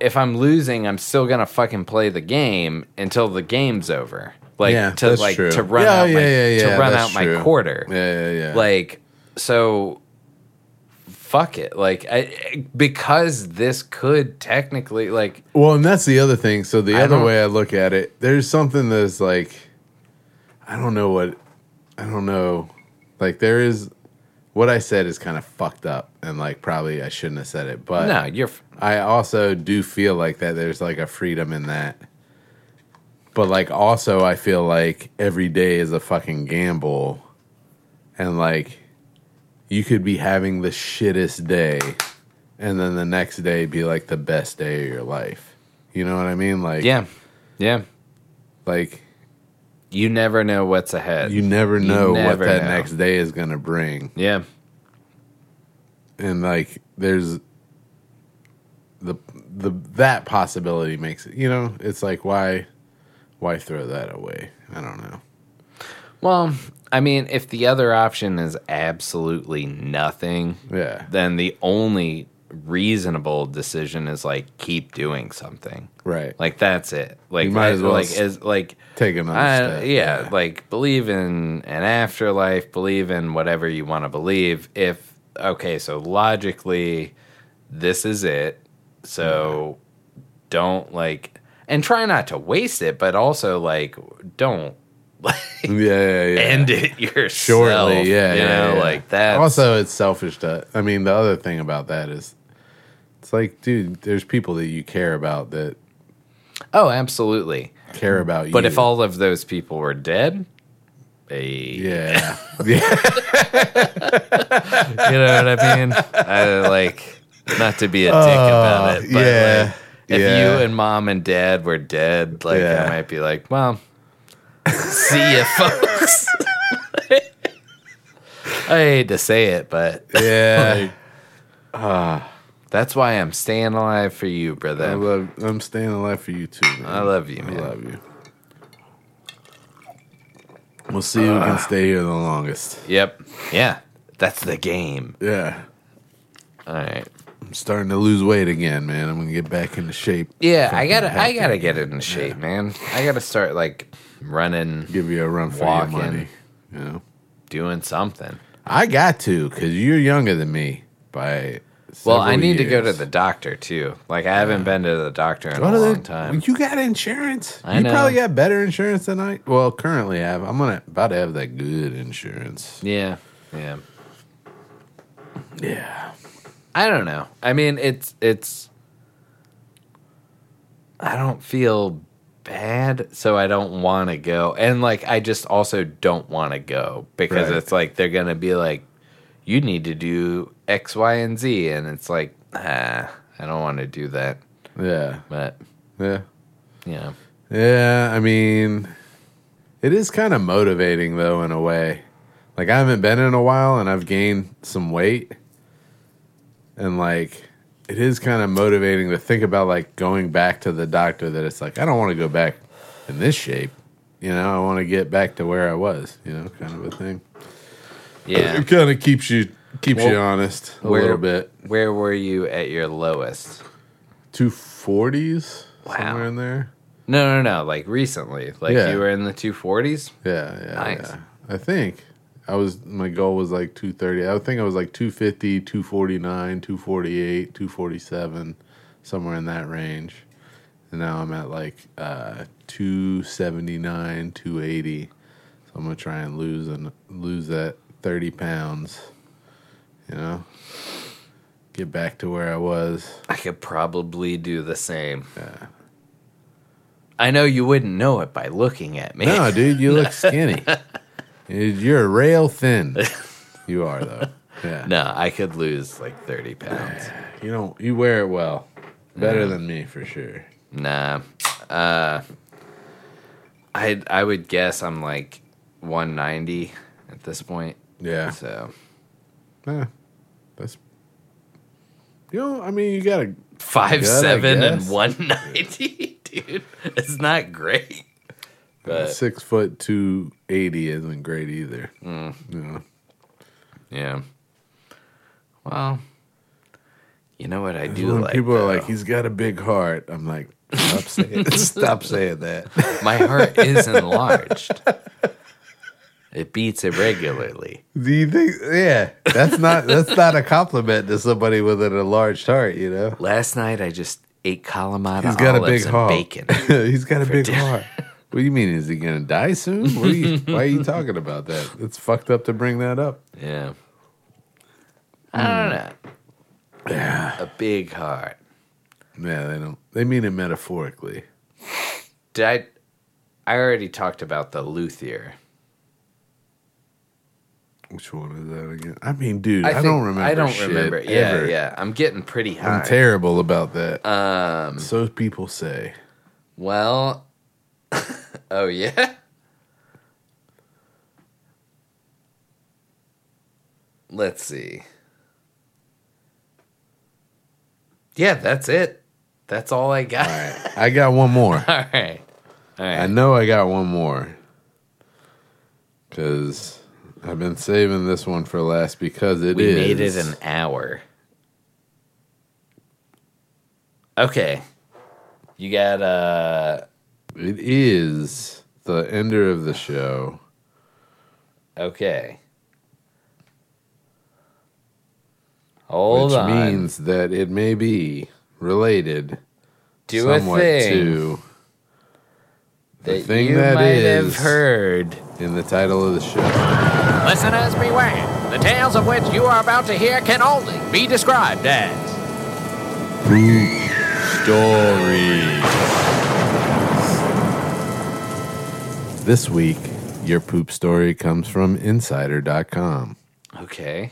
if I'm losing, I'm still gonna fucking play the game until the game's over. Like Yeah, to like true. to run Yeah, out my yeah, yeah, to run out my quarter. Yeah, yeah, yeah. Like so fuck it. Like I because this could technically like Well, and that's the other thing. So the I other way I look at it, there's something that's like, I don't know what, I don't know, like there is, what I said is kind of fucked up, and like probably I shouldn't have said it, but no, you're f- I also do feel like that there's like a freedom in that. But like also I feel like every day is a fucking gamble. And like you could be having the shittest day and then the next day be like the best day of your life. You know what I mean? Like yeah. Yeah. like You never know what's ahead. you never You know never what that know. next day is going to bring. yeah. and like there's the the that possibility makes it you know it's like why why throw that away i don't know Well, I mean, if the other option is absolutely nothing, yeah then the only reasonable decision is like keep doing something. right Like that's it. Like You might as well like s- is like take another I- step yeah, like believe in an afterlife, believe in whatever you want to believe. If okay, so logically, this is it. So don't like, and try not to waste it, but also like don't like yeah yeah, yeah. end it yourself. shortly yeah you yeah, know, yeah. like that. also it's selfish to i mean the other thing about that is it's like dude there's people that you care about that oh, absolutely. care about you But if all of those people were dead, hey, yeah yeah you know what I mean? I like not to be a dick oh, about it, but Oh, yeah, like, if yeah. you and mom and dad were dead, like Yeah. I might be like, well, see ya, folks. I hate to say it, but yeah ah. That's why I'm staying alive for you, I brother. love, i'm staying alive for you too man. I love you, man. I love you. We'll see who can ah. stay here the longest. Yep. Yeah. That's the game. Yeah. All right. I'm starting to lose weight again, man. I'm gonna get back into shape. Yeah, I gotta, I gotta get it in shape, man. I gotta start like running, Give you a run for Walking. your money. You know, doing something. I got to because you're younger than me by. Well, I need to go to the doctor too. Like I haven't been to the doctor in Go a to the- long time. You got insurance. I you know. probably got better insurance than I. Well, currently have. I'm gonna about to have that good insurance. Yeah, yeah. Yeah. I don't know. I mean, it's it's. I don't feel bad, so I don't want to go, and like I just also don't want to go because Right. it's like they're gonna be like, you need to do X, Y, and Z, and it's like, ah, I don't want to do that, Yeah. but Yeah. know, Yeah, I mean, it is kind of motivating though in a way. Like I haven't been in a while and I've gained some weight. And like it is kind of motivating to think about like going back to the doctor that it's like I don't want to go back in this shape. You know, I want to get back to where I was, you know, kind of a thing. Yeah. It kind of keeps you keeps you honest a where- little bit. Where were you at your lowest? 240s Wow. somewhere in there. No, no, no. Like recently, like Yeah. you were in the two forties. Yeah, yeah, Nice. yeah. I think I was my goal was like 230. I think I was like 250, 249, 248, 247, somewhere in that range. And now I'm at like uh 279, 280. So I'm going to try and lose and lose that 30 pounds. You know? Get back to where I was. I could probably do the same. Yeah. I know you wouldn't know it by looking at me. No, dude, you look skinny. You're rail thin. You are though. Yeah. No, I could lose like 30 pounds. You don't. You wear it well. Better than me for sure. Nah. Uh I I would guess I'm like 190 at this point. Yeah. So, Yeah. That's. You know, I mean, you got a five seven and guess. 190. dude. It's not great. But Six foot two eighty isn't great either. Mm. Yeah. yeah. Well, you know what I do when like. people are like, he's got a big heart. I'm like, stop saying, stop saying that. My heart is enlarged. It beats irregularly. Do you think? Yeah, that's not that's not a compliment to somebody with an enlarged heart. You know, Last night I just ate calamari he's got a big heart. bacon. he's got a big heart. What do you mean? Is he gonna die soon? What are you, why are you talking about that? It's fucked up to bring that up. Yeah. I don't hmm. know. Yeah, A big heart. yeah. They don't. They mean it metaphorically. Did I? I already talked about the luthier. Which one is that again? I mean, dude, I, think- don't remember. I don't remember. Yeah, ever. yeah. I'm getting pretty high. I'm terrible about that. Um. so people say. Well. oh yeah. Let's see. Yeah, that's it. That's all I got. All right, I got one more. all right. All right. I know I got one more. Because I've been saving this one for last because it we is. made it an hour. Okay. You got uh It is the ender of the show. okay. Hold which on. means that it may be related Do a thing to the that thing you that might is have heard. in the title of the show. Listeners, beware. The tales of which you are about to hear can only be described as. Poop Story. This week, your poop story comes from Insider.com. Okay.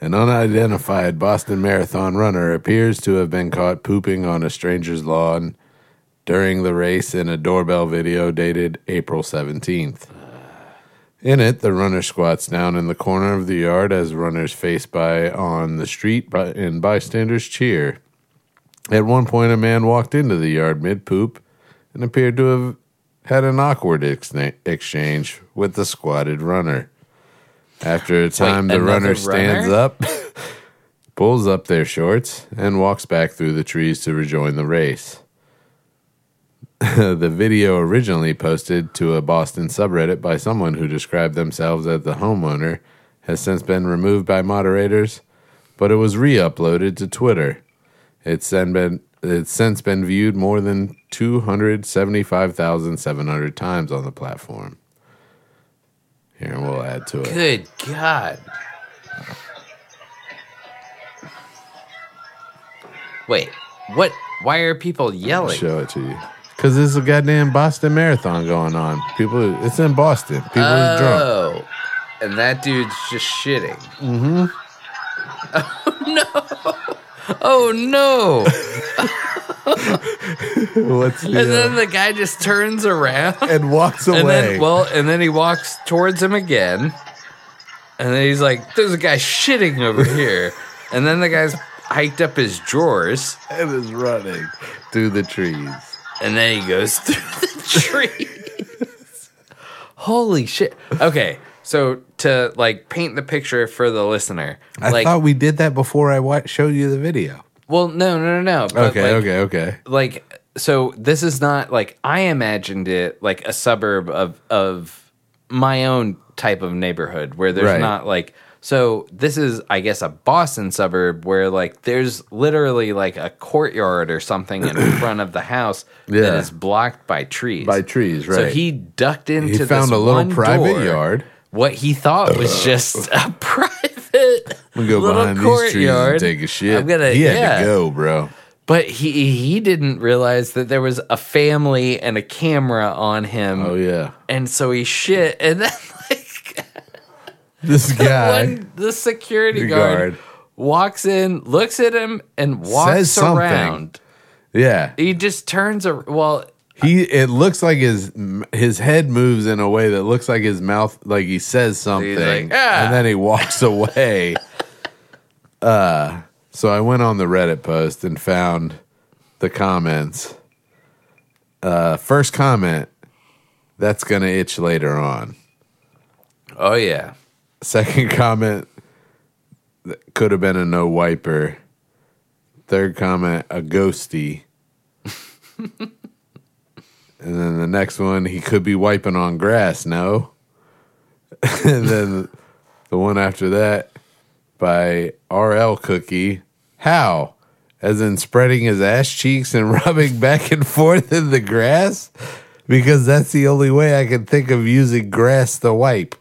An unidentified Boston Marathon runner appears to have been caught pooping on a stranger's lawn during the race in a doorbell video dated April 17th. In it, the runner squats down in the corner of the yard as runners face by on the street and bystanders cheer. At one point, a man walked into the yard mid poop and appeared to have had an awkward exna- exchange with the squatted runner. After a time, the another runner stands up, pulls up their shorts, and walks back through the trees to rejoin the race. the video originally posted to a Boston subreddit by someone who described themselves as the homeowner has since been removed by moderators, but it was re-uploaded to Twitter. It's then been it's since been viewed more than 275,700 times on the platform. Here, we'll add to it. Good God. Wait, what? Why are people yelling? Show it to you. Because there's a goddamn Boston Marathon going on. People, it's in Boston. People are drunk. Oh, and that dude's just shitting. Mm-hmm. Oh no! Oh no! What's the, And then uh, the guy just turns around and walks away. and then well, and then he walks towards him again, and then he's like, "There's a guy shitting over here," and then the guy's hiked up his drawers, and is running through the trees. And then he goes through the trees. Holy shit! Okay, so to like paint the picture for the listener, I like, thought we did that before I wa- showed you the video. well, no, no, no, no. but, Okay, like, okay, okay. like so this is not like I imagined it like a suburb of of my own type of neighborhood where there's Right. not like so this is I guess a Boston suburb where like there's literally like a courtyard or something in front of the house that Yeah. is blocked by trees. By trees, right? So he ducked into He this found a little private door, yard. What he thought was uh. just a private We go little behind these trees and courtyard. take a shit. I'm gonna he had yeah. to go, bro. But he he didn't realize that there was a family and a camera on him. Oh yeah, And so he shit and then like this guy one the security The guard, guard. walks in, looks at him and walks Says something. around. Yeah, He just turns ar- well he. It looks like his his head moves in a way that looks like his mouth, like he says something, "Ah." and then he walks away. uh, so I went on the Reddit post and found the comments, uh, first comment, that's gonna itch later on. Oh yeah. Second comment, that could have been a no wiper. Third comment, a ghosty. and then the next one, he could be wiping on grass. No. and then the one after that, by RL Cookie. How? As in spreading his ass cheeks and rubbing back and forth in the grass? Because that's the only way I can think of using grass to wipe.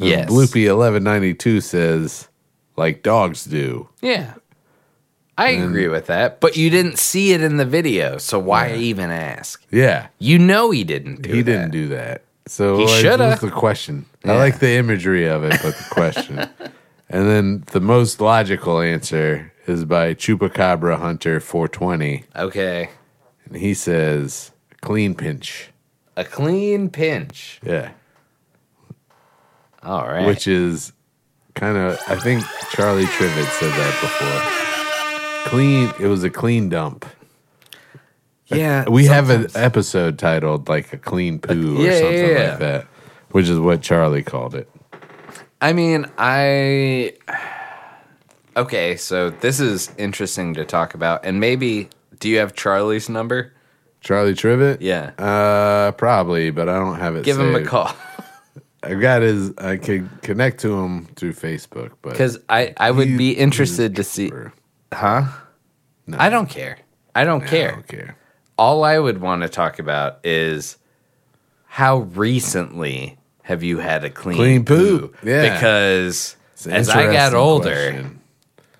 And Yes. Bloopy eleven ninety two says, like dogs do. Yeah. I agree with that, but you didn't see it in the video, so why even ask? Yeah, You know he didn't do he that. didn't do that. So He like, shoulda. the question? I like the imagery of it, but the question. and then the most logical answer is by Chupacabra Hunter four twenty, Okay. and he says clean pinch. A clean pinch. Yeah, All right. which is kind of I think Charlie Trivet said that before. Clean. It was a clean dump. yeah, We have an episode titled like a clean poo or Yeah, something yeah, yeah. like that, which is what Charlie called it. I mean, I. Okay, so this is interesting to talk about, and maybe do you have Charlie's number? Charlie Trivet? Yeah. Uh, probably, but I don't have it. Give him a call I got his. I could connect to him through Facebook, but because I I would be interested to see. Huh? No, I don't care. I don't I care. don't care. All I would want to talk about is how recently have you had a clean, Clean poo? poo. Yeah. Because as I got older, question.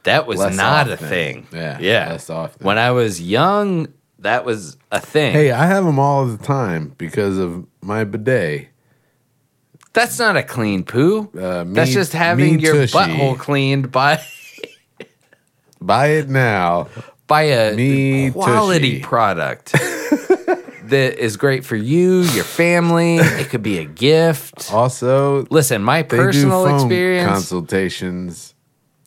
that was Less not a thing. Yeah, Yeah. often. When I was young, that was a thing. Hey, I have them all the time because of my bidet. That's not a clean poo. Uh, me- That's just having your tushy. butthole cleaned by Buy it now. by a Me quality tushy. product that is great for you, your family. It could be a gift. Also, Listen, my personal experience. consultations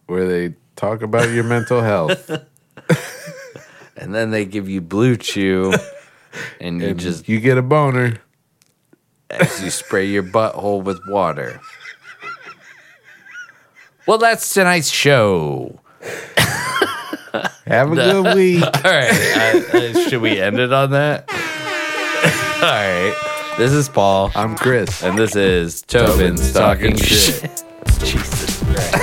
where they talk about your mental health. and then they give you blue chew, and you and just you get a boner. As you spray your butthole with water. Well, that's tonight's show. Have a good week. All right, uh, should we end it on that? All right, this is Paul, I'm Chris. and this is Tobin's, Tobin's talking Talking shit. Shit.